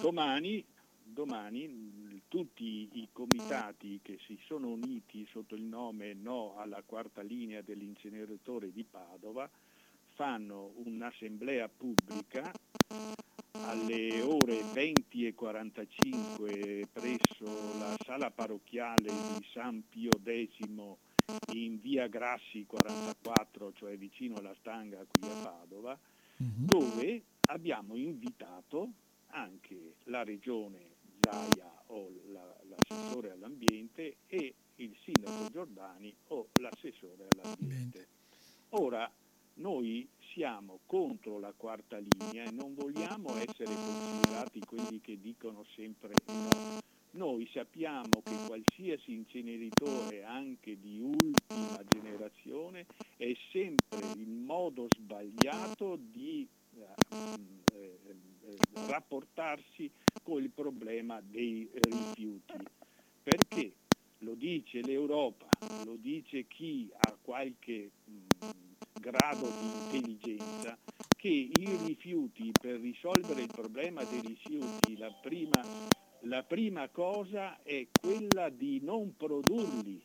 domani, domani tutti i comitati che si sono uniti sotto il nome No alla quarta linea dell'inceneritore di Padova fanno un'assemblea pubblica alle ore 20 e 45 presso la sala parrocchiale di San Pio X in via Grassi 44, cioè vicino alla Stanga qui a Padova, mm-hmm. dove abbiamo invitato anche la regione Zaia o la, l'assessore all'ambiente e il sindaco Giordani o l'assessore all'ambiente. Ora, noi siamo contro la quarta linea e non vogliamo essere considerati quelli che dicono sempre no. Noi sappiamo che qualsiasi inceneritore, anche di ultima generazione, è sempre il modo sbagliato di eh, eh, rapportarsi con il problema dei rifiuti. Perché lo dice l'Europa, lo dice chi ha qualche mh, grado di intelligenza che i rifiuti, per risolvere il problema dei rifiuti, la prima, la prima cosa è quella di non produrli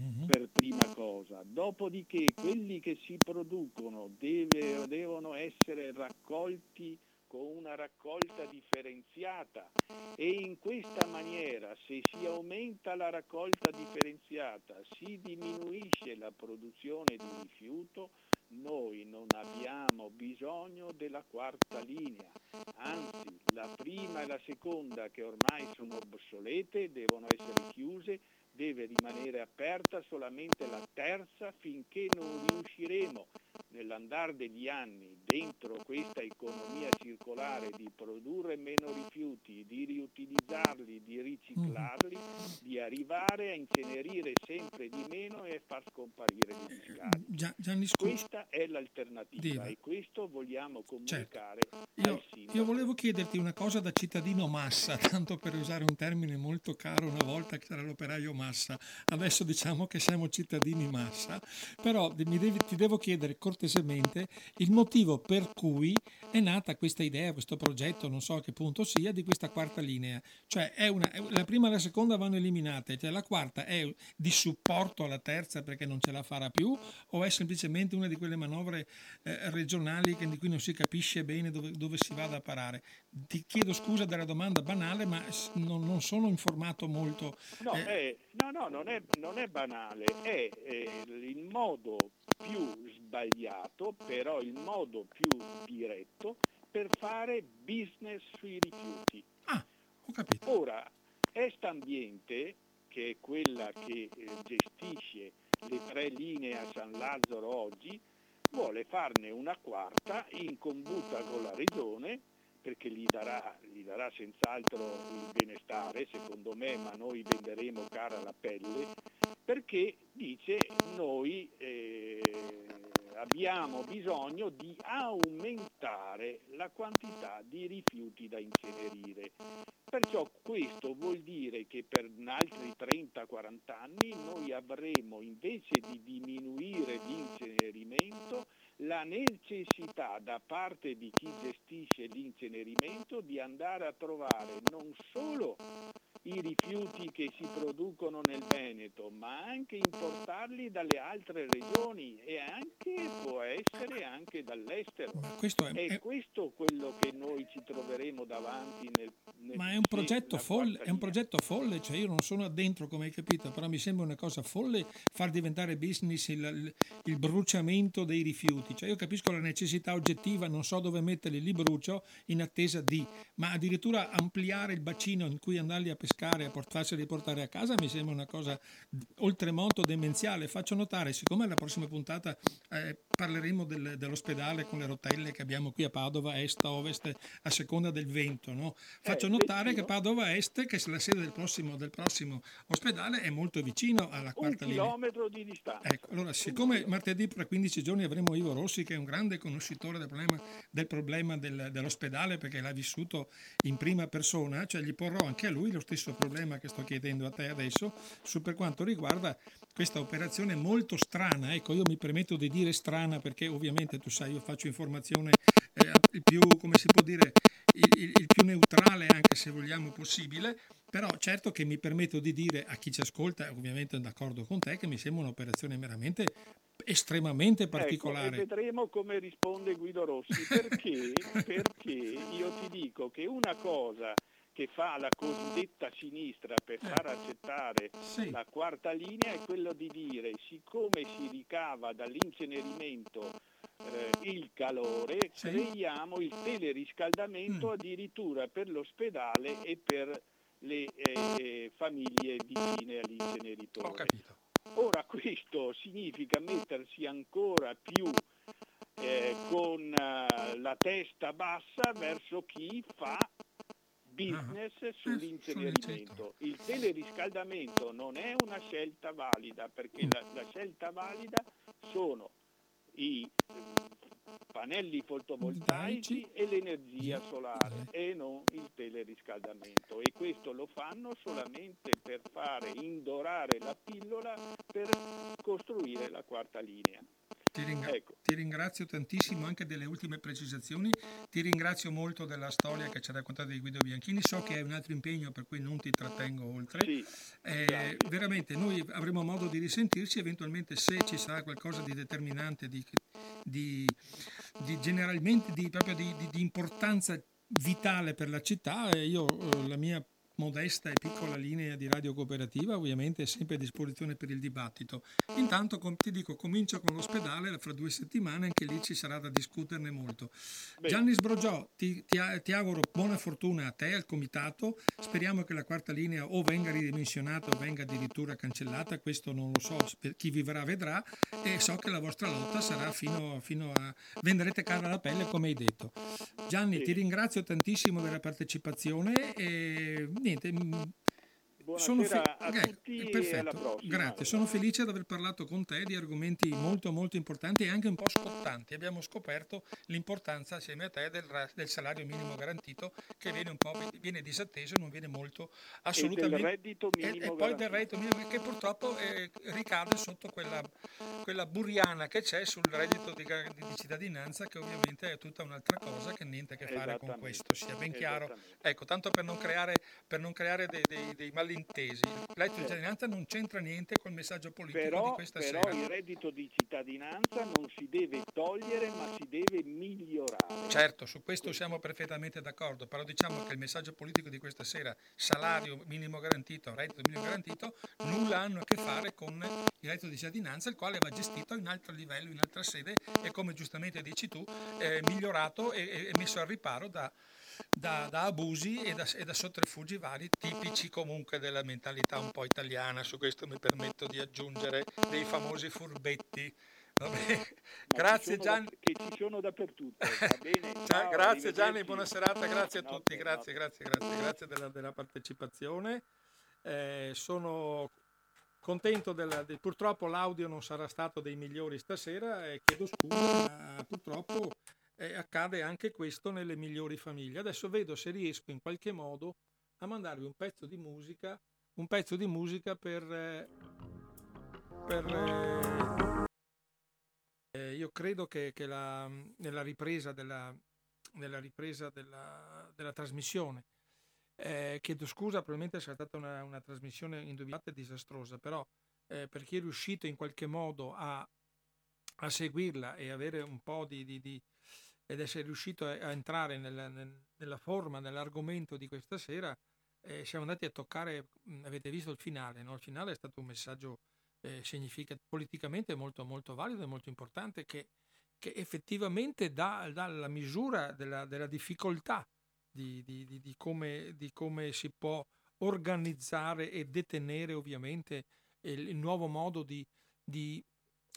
mm-hmm. per prima cosa, dopodiché quelli che si producono deve, devono essere raccolti con una raccolta differenziata. E in questa maniera se si aumenta la raccolta differenziata, si diminuisce la produzione di rifiuto, noi non abbiamo bisogno della quarta linea, anzi la prima e la seconda che ormai sono obsolete devono essere chiuse deve rimanere aperta solamente la terza finché non riusciremo nell'andare degli anni dentro questa economia circolare di produrre meno rifiuti, di riutilizzarli, di riciclarli, mm. di arrivare a incenerire sempre di meno e far scomparire gli discardi. Gia, Gianni, questa è l'alternativa Diva. e questo vogliamo comunicare certo. io, io, volevo chiederti una cosa da cittadino massa, tanto per usare un termine molto caro una volta che era l'operaio massa, adesso diciamo che siamo cittadini massa, però devi, ti devo chiedere cortesemente il motivo per cui è nata questa idea, questo progetto, non so a che punto sia, di questa quarta linea. Cioè una, la prima e la seconda vanno eliminate, cioè la quarta è di supporto alla terza perché non ce la farà più o è semplicemente una di quelle manovre eh, regionali che, di cui non si capisce bene dove, dove, si vada a parare? Ti chiedo scusa della domanda banale, ma non, non sono informato molto. No, eh. È, no, no non, è, non, è, banale, è eh, il modo più sbagliato, però il modo più diretto per fare business sui rifiuti. Ah, ho capito. Ora, Est Ambiente, che è quella che eh, gestisce le tre linee a San Lazzaro oggi, vuole farne una quarta in combutta con la regione perché gli darà, gli darà senz'altro il benestare, secondo me, ma noi venderemo cara la pelle, perché dice noi eh, abbiamo bisogno di aumentare la quantità di rifiuti da incenerire. Perciò questo vuol dire che per altri 30-40 anni noi avremo invece di diminuire l'incenerimento la necessità da parte di chi gestisce l'incenerimento di andare a trovare non solo i rifiuti che si producono nel Veneto, ma anche importarli dalle altre regioni e anche può essere anche dall'estero. Questo è, è, questo quello che noi ci troveremo davanti nel, nel Ma è un progetto folle, è un progetto folle, cioè io non sono addentro come hai capito, però mi sembra una cosa folle far diventare business il, il, il bruciamento dei rifiuti. Cioè io capisco la necessità oggettiva, non so dove metterli, li brucio in attesa di, ma addirittura ampliare il bacino in cui andarli a pescare pescare e farseli portare a casa mi sembra una cosa oltremodo demenziale. Faccio notare, siccome alla prossima puntata eh, parleremo del, dell'ospedale con le rotelle che abbiamo qui a Padova, est, ovest, a seconda del vento, no? faccio eh, notare che Padova Est, che è la sede del prossimo, del prossimo ospedale, è molto vicino alla quarta linea. Un chilometro di distanza. Ecco, allora, siccome martedì tra 15 giorni avremo Ivo Rossi, che è un grande conoscitore del problema, del problema del, dell'ospedale, perché l'ha vissuto in prima persona, cioè gli porrò anche a lui lo stesso stesso problema che sto chiedendo a te adesso su per quanto riguarda questa operazione molto strana. Ecco, io mi permetto di dire strana perché ovviamente tu sai, io faccio informazione eh, il più, come si può dire, il, il, il più neutrale anche se vogliamo possibile, però certo che mi permetto di dire a chi ci ascolta, ovviamente d'accordo con te, che mi sembra un'operazione veramente estremamente ecco, particolare. Ecco, vedremo come risponde Guido Rossi, perché, perché io ti dico che una cosa che fa la cosiddetta sinistra per eh. far accettare sì. la quarta linea è quello di dire siccome si ricava dall'incenerimento eh, il calore, sì. creiamo il teleriscaldamento mm. addirittura per l'ospedale e per le eh, famiglie vicine all'inceneritore. Ora questo significa mettersi ancora più eh, con la testa bassa verso chi fa business ah, sull'incenerimento. Il teleriscaldamento non è una scelta valida perché la, la scelta valida sono i pannelli fotovoltaici e l'energia solare e non il teleriscaldamento e questo lo fanno solamente per fare indorare la pillola per costruire la quarta linea. Ti, ringra- ecco. ti, ringrazio tantissimo anche delle ultime precisazioni, ti ringrazio molto della storia che ci ha raccontato di Guido Bianchini, so che hai un altro impegno per cui non ti trattengo oltre. Sì, eh, veramente noi avremo modo di risentirci eventualmente se ci sarà qualcosa di determinante, di, di, di generalmente di, proprio di, di importanza vitale per la città. Io eh, la mia modesta e piccola linea di radio cooperativa ovviamente è sempre a disposizione per il dibattito. Intanto ti dico, comincio con l'ospedale, fra due settimane anche lì ci sarà da discuterne molto. Beh. Gianni Sbrogiò, ti, ti, ti, auguro buona fortuna a te, al comitato, speriamo che la quarta linea o venga ridimensionata o venga addirittura cancellata, questo non lo so, chi vivrà vedrà e so che la vostra lotta sarà fino, fino a... venderete cara la pelle come hai detto. Gianni, sì. ti ringrazio tantissimo della partecipazione e niente. seguinte, Sono fe- a tutti perfetto. Prossima, Grazie, sono felice di aver parlato con te di argomenti molto molto importanti e anche un po' scottanti. Abbiamo scoperto l'importanza assieme a te del, del salario minimo garantito che viene un po' viene disatteso e non viene molto assolutamente... E del reddito minimo e, e poi del reddito minimo che purtroppo eh, ricade sotto quella, quella buriana che c'è sul reddito di, di, cittadinanza che ovviamente è tutta un'altra cosa che niente a che fare con questo, sia ben chiaro. Ecco, tanto per non creare, per non creare dei, dei, dei malintesi intesi. Il reddito di cittadinanza non c'entra niente col messaggio politico però, di questa però sera. Però il reddito di cittadinanza non si deve togliere ma si deve migliorare. Certo, su questo siamo perfettamente d'accordo, però diciamo che il messaggio politico di questa sera, salario minimo garantito, reddito minimo garantito, nulla hanno a che fare con il reddito di cittadinanza, il quale va gestito in altro livello, in altra sede e come giustamente dici tu, eh, migliorato e, e messo al riparo da da, da abusi e da, e da, sotterfugi vari tipici comunque della mentalità un po' italiana, su questo mi permetto di aggiungere dei famosi furbetti. grazie Gianni. Che ci sono dappertutto. Ciao, grazie Gianni, buona serata, grazie a tutti, grazie, grazie, grazie, grazie della, della partecipazione. Eh, sono contento del, del, purtroppo l'audio non sarà stato dei migliori stasera e chiedo scusa, ma purtroppo eh, accade anche questo nelle migliori famiglie. Adesso vedo se riesco in qualche modo a mandarvi un pezzo di musica, un pezzo di musica per... Eh, per eh, eh io credo che, che la, nella ripresa della, nella ripresa della, della trasmissione eh, chiedo scusa, probabilmente sarà stata una, una trasmissione indubbiamente disastrosa, però per chi è riuscito in qualche modo a, a seguirla e avere un po' di, di, di, ed essere riuscito a, entrare nel, nel, nella forma, nell'argomento di questa sera, eh, siamo andati a toccare, avete visto il finale, no? il finale è stato un messaggio eh, politicamente molto, molto valido e molto importante che, che effettivamente dà, dà, la misura della, della difficoltà di, di, di, di, come, di come si può organizzare e detenere ovviamente il, il nuovo modo di,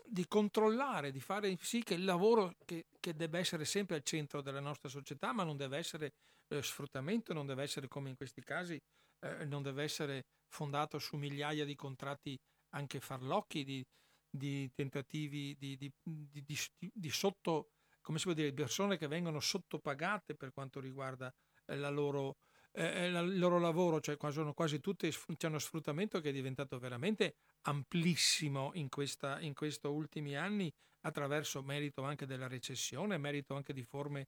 di, controllare, di fare sì che il lavoro che, che, deve essere sempre al centro della nostra società, ma non deve essere eh, sfruttamento, non deve essere come in questi casi, eh, non deve essere fondato su migliaia di contratti anche farlocchi, di, di tentativi di, di, di, sotto, come si può dire, persone che vengono sottopagate per quanto riguarda eh, la loro eh, il loro lavoro, cioè sono quasi tutte, c'è uno sfruttamento che è diventato veramente amplissimo in, questa, in questi ultimi anni attraverso merito anche della recessione, merito anche di forme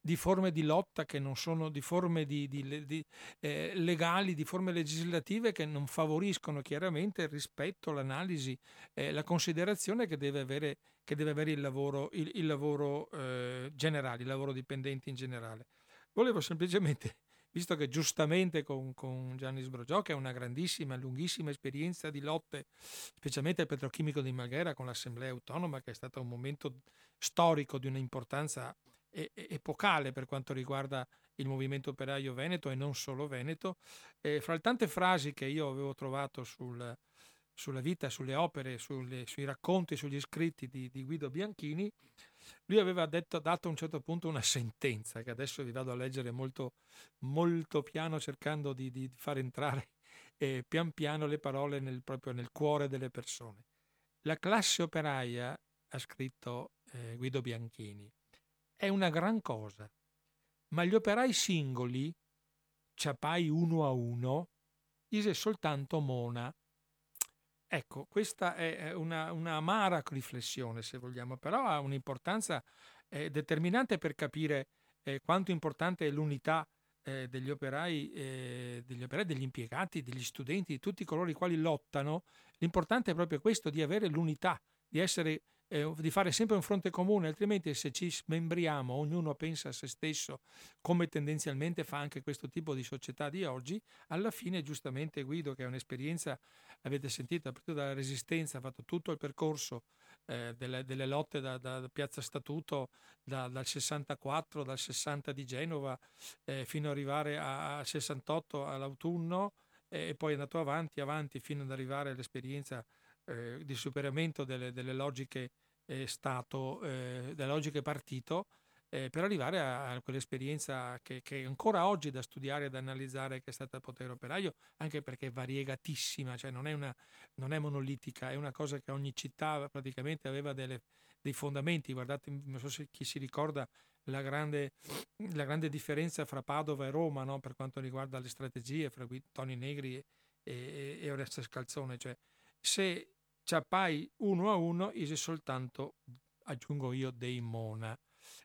di, forme di lotta che non sono di forme di, di eh, legali, di forme legislative che non favoriscono chiaramente il rispetto, l'analisi, eh, la considerazione che deve avere, che deve avere il lavoro, il, il lavoro eh, generale, il lavoro dipendente in generale. Volevo semplicemente visto che giustamente con, con Gianni Sbrogiò, che ha una grandissima, lunghissima esperienza di lotte, specialmente al petrochimico di Malghera con l'Assemblea Autonoma, che è stato un momento storico di un'importanza epocale per quanto riguarda il movimento operaio veneto e non solo veneto. E fra le tante frasi che io avevo trovato sul, sulla vita, sulle opere, sulle, sui racconti, sugli scritti di, di Guido Bianchini, lui aveva detto, dato a un certo punto una sentenza che adesso vi vado a leggere molto, molto piano cercando di, di far entrare eh, pian piano le parole nel, proprio nel cuore delle persone. La classe operaia, ha scritto eh, Guido Bianchini, è una gran cosa, ma gli operai singoli, ciapai uno a uno, ise soltanto mona. Ecco, questa è una, una amara riflessione, se vogliamo, però ha un'importanza eh, determinante per capire eh, quanto importante è l'unità eh, degli, operai, eh, degli operai, degli impiegati, degli studenti, di tutti coloro i quali lottano. L'importante è proprio questo, di avere l'unità, di essere eh, di fare sempre un fronte comune, altrimenti se ci smembriamo, ognuno pensa a se stesso, come tendenzialmente fa anche questo tipo di società di oggi, alla fine giustamente Guido, che è un'esperienza, avete sentito, ha partito dalla resistenza, ha fatto tutto il percorso eh, delle, delle, lotte da, da, Piazza Statuto da, dal 64, dal 60 di Genova, eh, fino ad arrivare al 68 all'autunno, e poi è andato avanti, avanti, fino ad arrivare all'esperienza eh, di superamento delle, delle logiche eh, Stato, eh, delle logiche partito, eh, per arrivare a, a quell'esperienza che, che, ancora oggi è da studiare e da analizzare che è stata il potere operaio, anche perché è variegatissima, cioè non è, una, non è monolitica, è una cosa che ogni città praticamente aveva delle, dei fondamenti. Guardate, non so se chi si ricorda la grande, la grande differenza fra Padova e Roma no? per quanto riguarda le strategie, fra Toni Negri e, e, e Oreste Scalzone. Cioè, se Ciappai uno a uno ise soltanto, aggiungo io, dei Mona.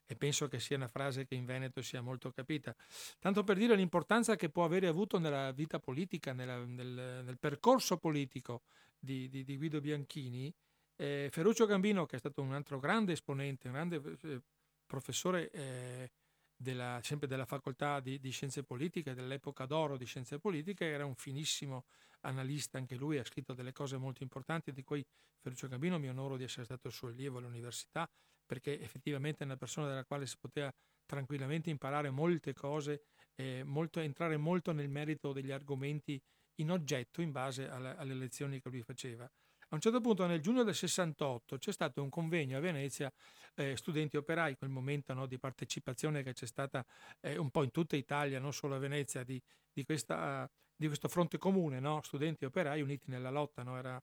E penso che sia una frase che in Veneto sia molto capita. Tanto per dire l'importanza che può avere avuto nella vita politica, nella, nel, nel, percorso politico di, di, di Guido Bianchini, eh, Ferruccio Gambino, che è stato un altro grande esponente, un grande eh, professore eh, della, sempre della facoltà di, di, scienze politiche, dell'epoca d'oro di scienze politiche, era un finissimo analista anche lui, ha scritto delle cose molto importanti, di cui Ferruccio Gambino mi onoro di essere stato suo allievo all'università, perché effettivamente è una persona dalla quale si poteva tranquillamente imparare molte cose, eh, molto, entrare molto nel merito degli argomenti in oggetto in base alle, alle lezioni che lui faceva. A un certo punto nel giugno del 68 c'è stato un convegno a Venezia, eh, studenti operai, quel momento no, di partecipazione che c'è stata eh, un po' in tutta Italia, non solo a Venezia, di, di, questa, di questo fronte comune, no? studenti operai uniti nella lotta, no? era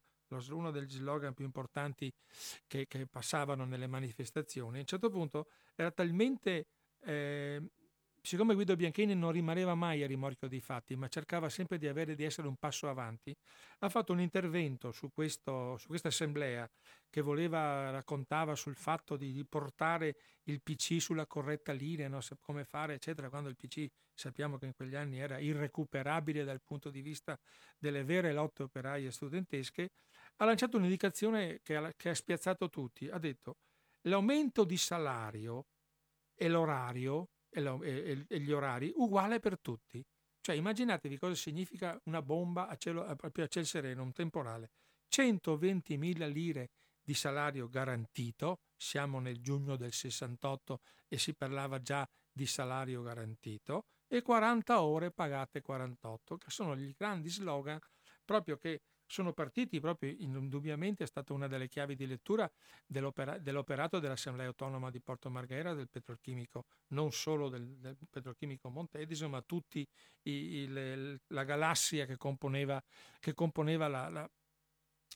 uno degli slogan più importanti che, che, passavano nelle manifestazioni. A un certo punto era talmente eh, siccome Guido Bianchini non rimaneva mai a rimorchio dei fatti, ma cercava sempre di, avere, di essere un passo avanti, ha fatto un intervento su, questo, su questa assemblea che voleva, raccontava sul fatto di, portare il PC sulla corretta linea, no? come fare, eccetera, quando il PC sappiamo che in quegli anni era irrecuperabile dal punto di vista delle vere lotte operaie studentesche, ha lanciato un'indicazione che ha, che ha spiazzato tutti. Ha detto l'aumento di salario e l'orario e, gli orari uguale per tutti. Cioè immaginatevi cosa significa una bomba a cielo, proprio a ciel sereno, un temporale. 120.000 lire di salario garantito, siamo nel giugno del 68 e si parlava già di salario garantito, e 40 ore pagate 48, che sono gli grandi slogan proprio che sono partiti proprio indubbiamente, è stata una delle chiavi di lettura dell'opera, dell'operato dell'Assemblea Autonoma di Porto Marghera, del petrolchimico, non solo del, del petrolchimico Montedison, ma le, la galassia che componeva, che componeva la, la,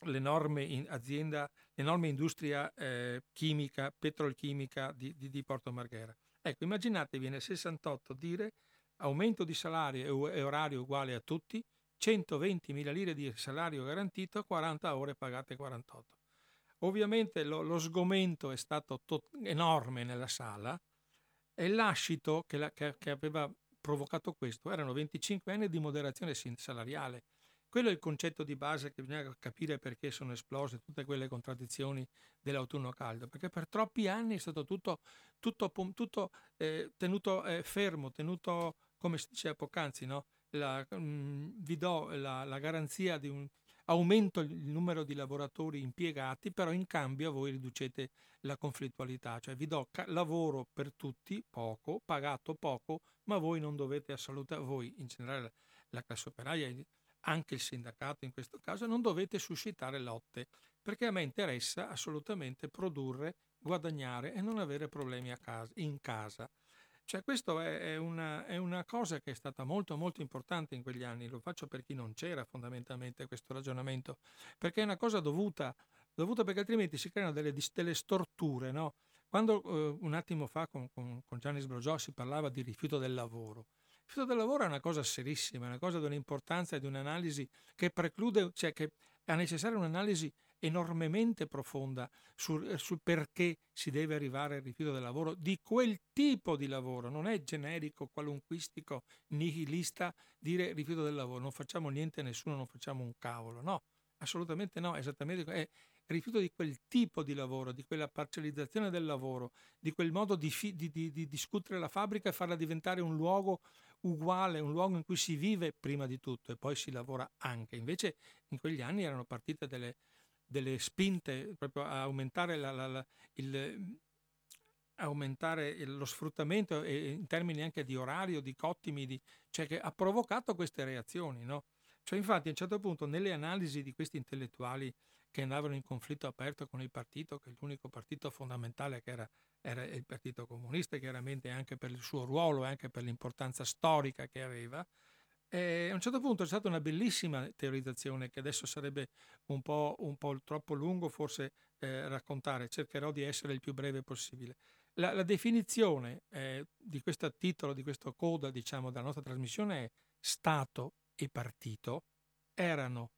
l'enorme in azienda, l'enorme industria eh, chimica, petrolchimica di, di, di Porto Marghera. Ecco, immaginatevi nel 68 dire aumento di salario e orario uguale a tutti, 120.000 lire di salario garantito, 40 ore pagate 48. Ovviamente lo, lo sgomento è stato to- enorme nella sala e l'ascito che, la, che, che, aveva provocato questo erano 25 anni di moderazione salariale. Quello è il concetto di base che bisogna capire perché sono esplose tutte quelle contraddizioni dell'autunno caldo, perché per troppi anni è stato tutto, tutto, tutto eh, tenuto eh, fermo, tenuto come si diceva poc'anzi, no? La, mh, mm, vi do la, la, garanzia di un aumento il numero di lavoratori impiegati, però in cambio voi riducete la conflittualità, cioè vi do ca- lavoro per tutti, poco, pagato poco, ma voi non dovete assolutamente, voi in generale la classe operaia, anche il sindacato in questo caso, non dovete suscitare lotte, perché a me interessa assolutamente produrre, guadagnare e non avere problemi casa, in casa. Cioè, questo è, è, è, una, cosa che è stata molto molto importante in quegli anni, lo faccio per chi non c'era fondamentalmente questo ragionamento, perché è una cosa dovuta, dovuta perché altrimenti si creano delle, delle storture, no? Quando eh, un attimo fa con, con, con Gianni Sbrogiò si parlava di rifiuto del lavoro, il rifiuto del lavoro è una cosa serissima, è una cosa di un'importanza e di un'analisi che preclude, cioè che è necessaria un'analisi enormemente profonda sul, eh, sul, perché si deve arrivare al rifiuto del lavoro, di quel tipo di lavoro, non è generico, qualunquistico, nihilista dire rifiuto del lavoro, non facciamo niente a nessuno, non facciamo un cavolo, no, assolutamente no, esattamente, è rifiuto di quel tipo di lavoro, di quella parcellizzazione del lavoro, di quel modo di, di, di, di discutere la fabbrica e farla diventare un luogo uguale, un luogo in cui si vive prima di tutto e poi si lavora anche. Invece in quegli anni erano partite delle, delle spinte proprio a aumentare, la, la, la, il, aumentare lo sfruttamento in termini anche di orario, di cottimi, di, cioè che ha provocato queste reazioni. No? Cioè, infatti a un certo punto nelle analisi di questi intellettuali che andavano in conflitto aperto con il partito, che l'unico partito fondamentale che era, era il Partito Comunista, chiaramente anche per il suo ruolo e anche per l'importanza storica che aveva, e a un certo punto è stata una bellissima teorizzazione che adesso sarebbe un po', un po troppo lungo forse eh, raccontare, cercherò di essere il più breve possibile. La, la definizione eh, di questo titolo, di questo coda diciamo, della nostra trasmissione è Stato e partito erano,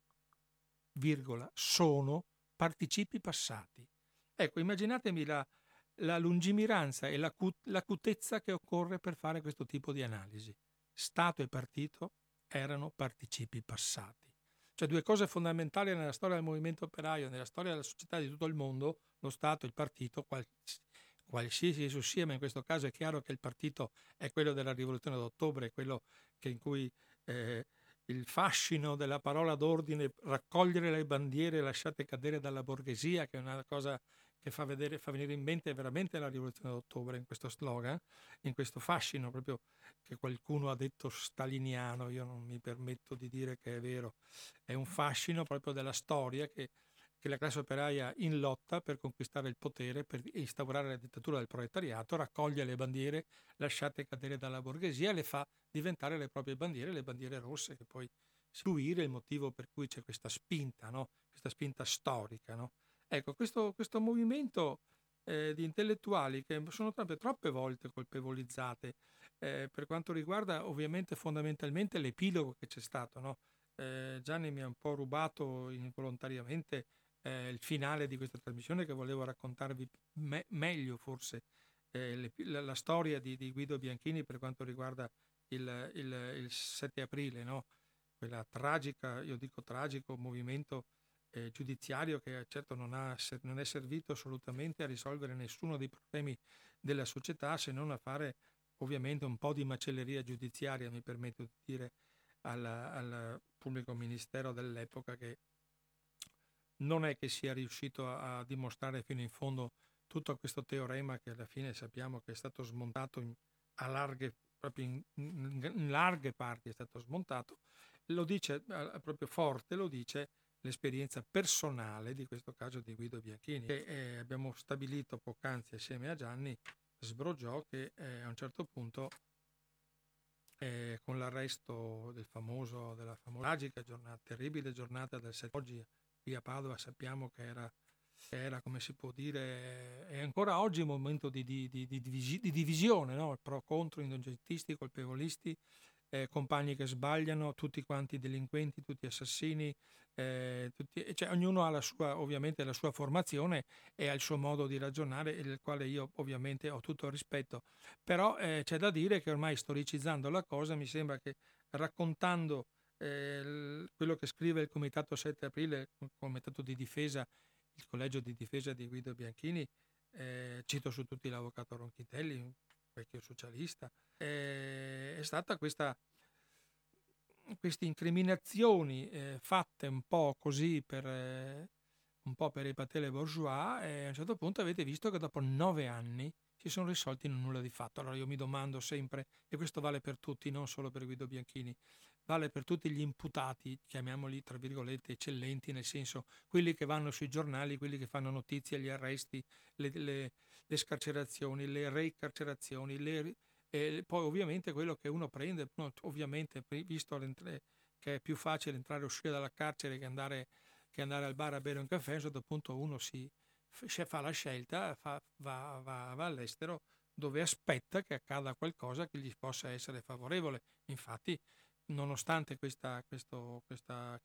virgola, sono participi passati. Ecco, immaginatevi la, la lungimiranza e l'acutezza che occorre per fare questo tipo di analisi. Stato e partito erano participi passati. Cioè due cose fondamentali nella storia del movimento operaio, nella storia della società di tutto il mondo, lo Stato e il partito, qualsiasi esso sia, ma in questo caso è chiaro che il partito è quello della rivoluzione d'ottobre, quello in cui eh, il fascino della parola d'ordine, raccogliere le bandiere lasciate cadere dalla borghesia, che è una cosa che fa, vedere, fa venire in mente veramente la rivoluzione d'ottobre in questo slogan, in questo fascino proprio che qualcuno ha detto staliniano, io non mi permetto di dire che è vero, è un fascino proprio della storia che, che la classe operaia in lotta per conquistare il potere, per instaurare la dittatura del proletariato, raccoglie le bandiere lasciate cadere dalla borghesia e le fa diventare le proprie bandiere, le bandiere rosse che poi seguire il motivo per cui c'è questa spinta, no? questa spinta storica. No? Ecco, questo, questo movimento eh, di intellettuali che sono troppe, troppe volte colpevolizzate eh, per quanto riguarda ovviamente fondamentalmente l'epilogo che c'è stato. No? Eh, Gianni mi ha un po' rubato involontariamente eh, il finale di questa trasmissione che volevo raccontarvi me- meglio forse eh, le, la, la, storia di, di, Guido Bianchini per quanto riguarda il, il, il 7 aprile, no? quella tragica, io dico tragico, movimento eh, giudiziario che certo non, ha, non, è servito assolutamente a risolvere nessuno dei problemi della società se non a fare ovviamente un po' di macelleria giudiziaria, mi permetto di dire, al, al pubblico ministero dell'epoca che non è che sia riuscito a, a, dimostrare fino in fondo tutto questo teorema che alla fine sappiamo che è stato smontato in, a larghe, proprio in, in, in larghe parti è stato smontato, lo dice proprio forte, lo dice l'esperienza personale di questo caso di Guido Bianchini, che eh, abbiamo stabilito poc'anzi assieme a Gianni, sbroggiò che eh, a un certo punto eh, con l'arresto del famoso, della famosa tragica giornata, terribile giornata del 7 oggi qui a Padova sappiamo che era, era come si può dire, è ancora oggi un momento di, di, di, di divisione, no? pro contro, innocentisti, colpevolisti, eh, compagni che sbagliano, tutti quanti delinquenti, tutti assassini, eh, tutti, cioè, ognuno ha la sua, ovviamente la sua formazione e ha il suo modo di ragionare, del quale io ovviamente ho tutto il rispetto. Però eh, c'è da dire che ormai storicizzando la cosa mi sembra che raccontando eh, quello che scrive il Comitato 7 aprile, il Comitato di difesa, il collegio di difesa di Guido Bianchini, eh, cito su tutti l'avvocato Ronchitelli, un vecchio socialista, eh, è stata questa queste incriminazioni eh, fatte un po' così per, eh, un po' per i patele bourgeois e a un certo punto avete visto che dopo nove anni si sono risolti in nulla di fatto. Allora io mi domando sempre, e questo vale per tutti, non solo per Guido Bianchini, vale per tutti gli imputati, chiamiamoli tra virgolette eccellenti, nel senso quelli che vanno sui giornali, quelli che fanno notizie, gli arresti, le, le, le scarcerazioni, le recarcerazioni, le, e poi ovviamente quello che uno prende, ovviamente visto che è più facile entrare e uscire dalla carcere che andare, che andare al bar a bere un caffè, a un certo punto uno si, fa la scelta, fa, va, va, va all'estero dove aspetta che accada qualcosa che gli possa essere favorevole. Infatti nonostante questa, questo, questa,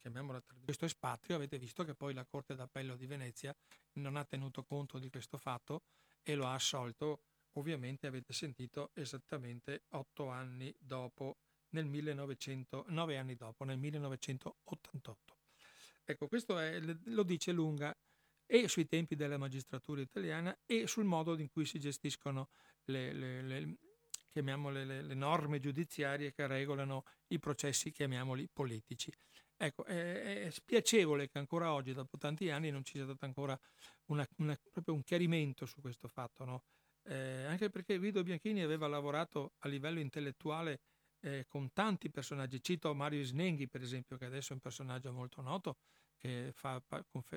questo espatrio, avete visto che poi la Corte d'Appello di Venezia non ha tenuto conto di questo fatto e lo ha assolto, ovviamente avete sentito, esattamente otto anni dopo, nel 1900, nove anni dopo, nel 1988. Ecco, questo è, lo dice lunga e sui tempi della magistratura italiana e sul modo in cui si gestiscono le, le, le chiamiamole le, le, norme giudiziarie che regolano i processi, chiamiamoli politici. Ecco, è, spiacevole che ancora oggi, dopo tanti anni, non ci sia stato ancora una, una, proprio un chiarimento su questo fatto, no? eh, anche perché Guido Bianchini aveva lavorato a livello intellettuale eh, con tanti personaggi. Cito Mario Snenghi, per esempio, che adesso è un personaggio molto noto, che fa,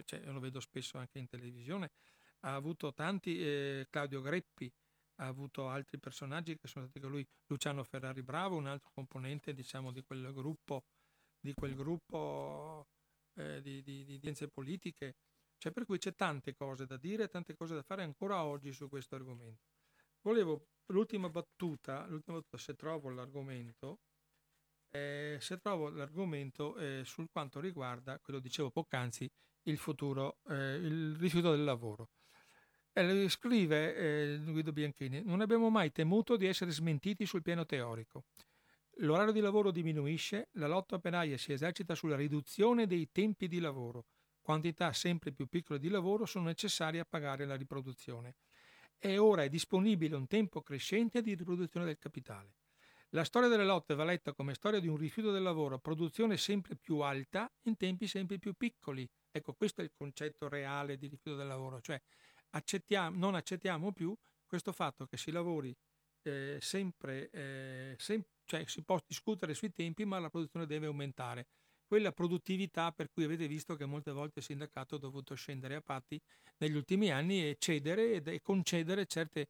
cioè, lo vedo spesso anche in televisione. Ha avuto tanti, eh, Claudio Greppi, ha avuto altri personaggi che sono stati con lui, Luciano Ferrari Bravo, un altro componente diciamo, di quel gruppo, di, quel gruppo eh, di, di, politiche. Cioè, per cui c'è tante cose da dire, tante cose da fare ancora oggi su questo argomento. Volevo l'ultima battuta, l'ultima battuta se trovo l'argomento, eh, se trovo l'argomento eh, sul quanto riguarda, quello dicevo poc'anzi, il futuro, eh, il rifiuto del lavoro. Eh, scrive eh, Guido Bianchini, non abbiamo mai temuto di essere smentiti sul piano teorico. L'orario di lavoro diminuisce, la lotta operaia si esercita sulla riduzione dei tempi di lavoro. Quantità sempre più piccole di lavoro sono necessarie a pagare la riproduzione. E ora è disponibile un tempo crescente di riproduzione del capitale. La storia delle lotte va letta come storia di un rifiuto del lavoro, produzione sempre più alta in tempi sempre più piccoli. Ecco, questo è il concetto reale di rifiuto del lavoro, cioè accettiamo, non accettiamo più questo fatto che si lavori eh, sempre, eh, sem- cioè si può discutere sui tempi, ma la produzione deve aumentare. Quella produttività per cui avete visto che molte volte il sindacato ha dovuto scendere a patti negli ultimi anni e cedere e concedere certe,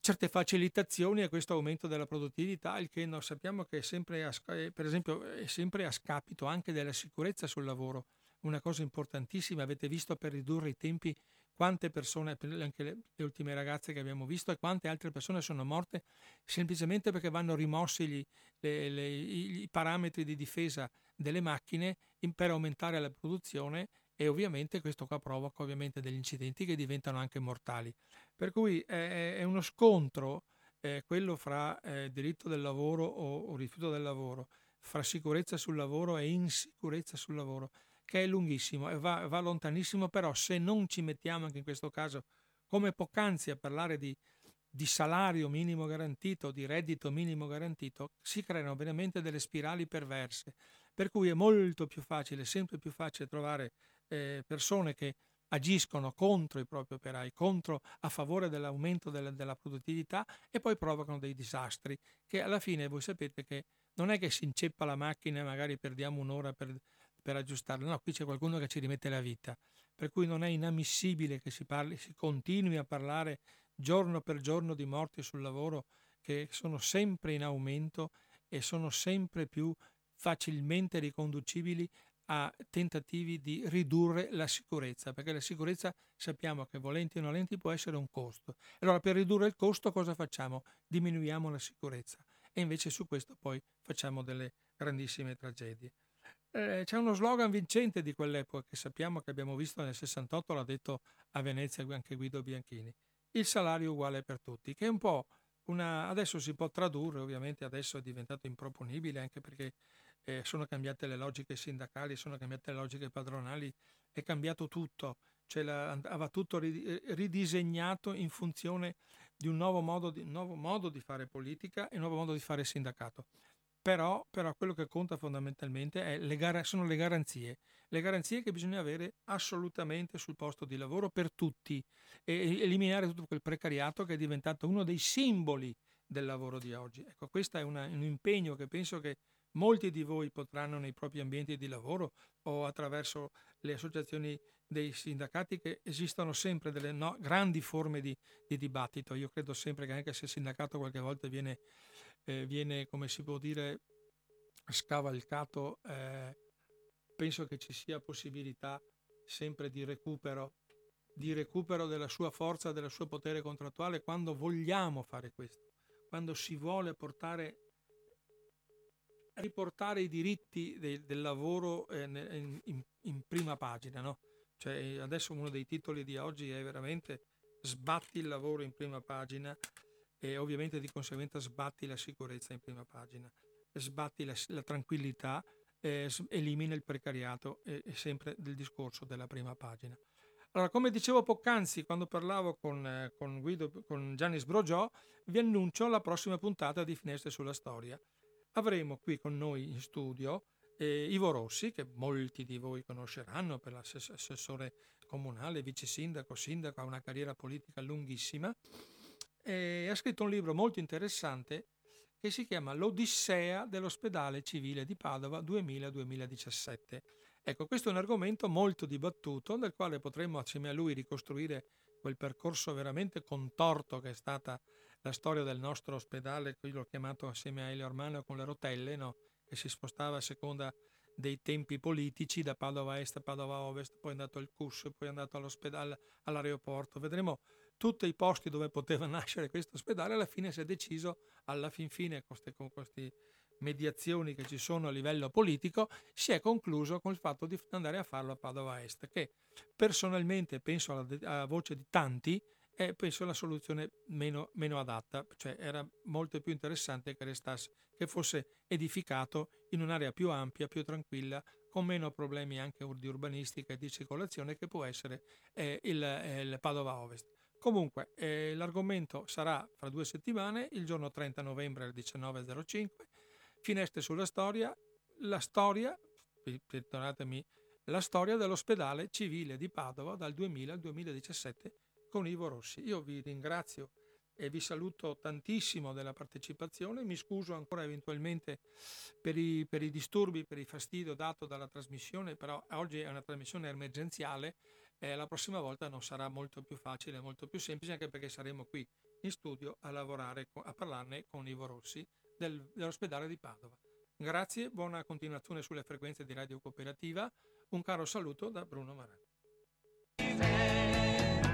certe facilitazioni a questo aumento della produttività, il che noi sappiamo che è sempre, a, per esempio, è sempre a scapito anche della sicurezza sul lavoro una cosa importantissima, avete visto per ridurre i tempi quante persone, anche le, le, ultime ragazze che abbiamo visto, e quante altre persone sono morte semplicemente perché vanno rimossi gli, le, le, i parametri di difesa delle macchine in, per aumentare la produzione e ovviamente questo qua provoca ovviamente degli incidenti che diventano anche mortali. Per cui è, è uno scontro, eh, quello fra eh, diritto del lavoro o, o rifiuto del lavoro, fra sicurezza sul lavoro e insicurezza sul lavoro che è lunghissimo e va, va lontanissimo, però se non ci mettiamo anche in questo caso, come poc'anzi a parlare di, di salario minimo garantito, di reddito minimo garantito, si creano veramente delle spirali perverse, per cui è molto più facile, sempre più facile trovare eh, persone che agiscono contro i propri operai, contro, a favore dell'aumento della, della, produttività e poi provocano dei disastri che alla fine voi sapete che non è che si inceppa la macchina e magari perdiamo un'ora per, per aggiustarlo. No, qui c'è qualcuno che ci rimette la vita. Per cui non è inammissibile che si, parli, si continui a parlare giorno per giorno di morti sul lavoro che sono sempre in aumento e sono sempre più facilmente riconducibili a tentativi di ridurre la sicurezza, perché la sicurezza sappiamo che volenti o nolenti può essere un costo. Allora per ridurre il costo cosa facciamo? Diminuiamo la sicurezza e invece su questo poi facciamo delle grandissime tragedie. Eh, c'è uno slogan vincente di quell'epoca che sappiamo che abbiamo visto nel 68, l'ha detto a Venezia anche Guido Bianchini. Il salario uguale per tutti, che è un po' una... adesso si può tradurre, ovviamente adesso è diventato improponibile anche perché eh, sono cambiate le logiche sindacali, sono cambiate le logiche padronali, è cambiato tutto, cioè la, va tutto ridisegnato in funzione di un nuovo modo di, nuovo modo di fare politica e un nuovo modo di fare sindacato. Però, però, quello che conta fondamentalmente le gar- sono le garanzie, le garanzie che bisogna avere assolutamente sul posto di lavoro per tutti e eliminare tutto quel precariato che è diventato uno dei simboli del lavoro di oggi. Ecco, questo è una, un impegno che penso che molti di voi potranno nei propri ambienti di lavoro o attraverso le associazioni dei sindacati che esistono sempre delle no, grandi forme di, di, dibattito. Io credo sempre che anche se il sindacato qualche volta viene eh, viene, come si può dire, scavalcato, eh, penso che ci sia possibilità sempre di recupero, di recupero della sua forza, del suo potere contrattuale quando vogliamo fare questo, quando si vuole portare riportare i diritti de, del lavoro eh, in, in, in, prima pagina. No? Cioè, adesso uno dei titoli di oggi è veramente sbatti il lavoro in prima pagina e ovviamente di conseguenza sbatti la sicurezza in prima pagina, sbatti la, la tranquillità, eh, elimina il precariato, è, è sempre del discorso della prima pagina. Allora, come dicevo poc'anzi quando parlavo con, eh, con, Guido, con Gianni Sbrogiò, vi annuncio la prossima puntata di Finestre sulla Storia. Avremo qui con noi in studio eh, Ivo Rossi, che molti di voi conosceranno per l'assessore comunale, vice sindaco, sindaco, ha una carriera politica lunghissima, e ha scritto un libro molto interessante che si chiama L'Odissea dell'ospedale civile di Padova 2000-2017. Ecco, questo è un argomento molto dibattuto, nel quale potremmo assieme a lui ricostruire quel percorso veramente contorto che è stata la storia del nostro ospedale, qui l'ho chiamato assieme a Elio Armano con le rotelle, no? che si spostava a seconda dei tempi politici da Padova Est a Padova Ovest, poi è andato al CUS, poi è andato all'ospedale, all'aeroporto. Vedremo tutti i posti dove poteva nascere questo ospedale, alla fine si è deciso, alla fin fine, con queste mediazioni che ci sono a livello politico, si è concluso con il fatto di andare a farlo a Padova Est, che personalmente penso alla, alla voce di tanti, è penso la soluzione meno, meno, adatta, cioè era molto più interessante che restasse, che fosse edificato in un'area più ampia, più tranquilla, con meno problemi anche di urbanistica e di circolazione che può essere eh, il, eh, il, Padova Ovest. Comunque, eh, l'argomento sarà fra due settimane, il giorno 30 novembre alle 19.05, finestre sulla storia, la storia, perdonatemi, la storia dell'ospedale civile di Padova dal 2000 al 2017 con Ivo Rossi. Io vi ringrazio e vi saluto tantissimo della partecipazione, mi scuso ancora eventualmente per i, per i disturbi, per il fastidio dato dalla trasmissione, però oggi è una trasmissione emergenziale e la prossima volta non sarà molto più facile, molto più semplice, anche perché saremo qui in studio a lavorare, a parlarne con Ivo Rossi del, dell'ospedale di Padova. Grazie, buona continuazione sulle frequenze di Radio Cooperativa, un caro saluto da Bruno Marani.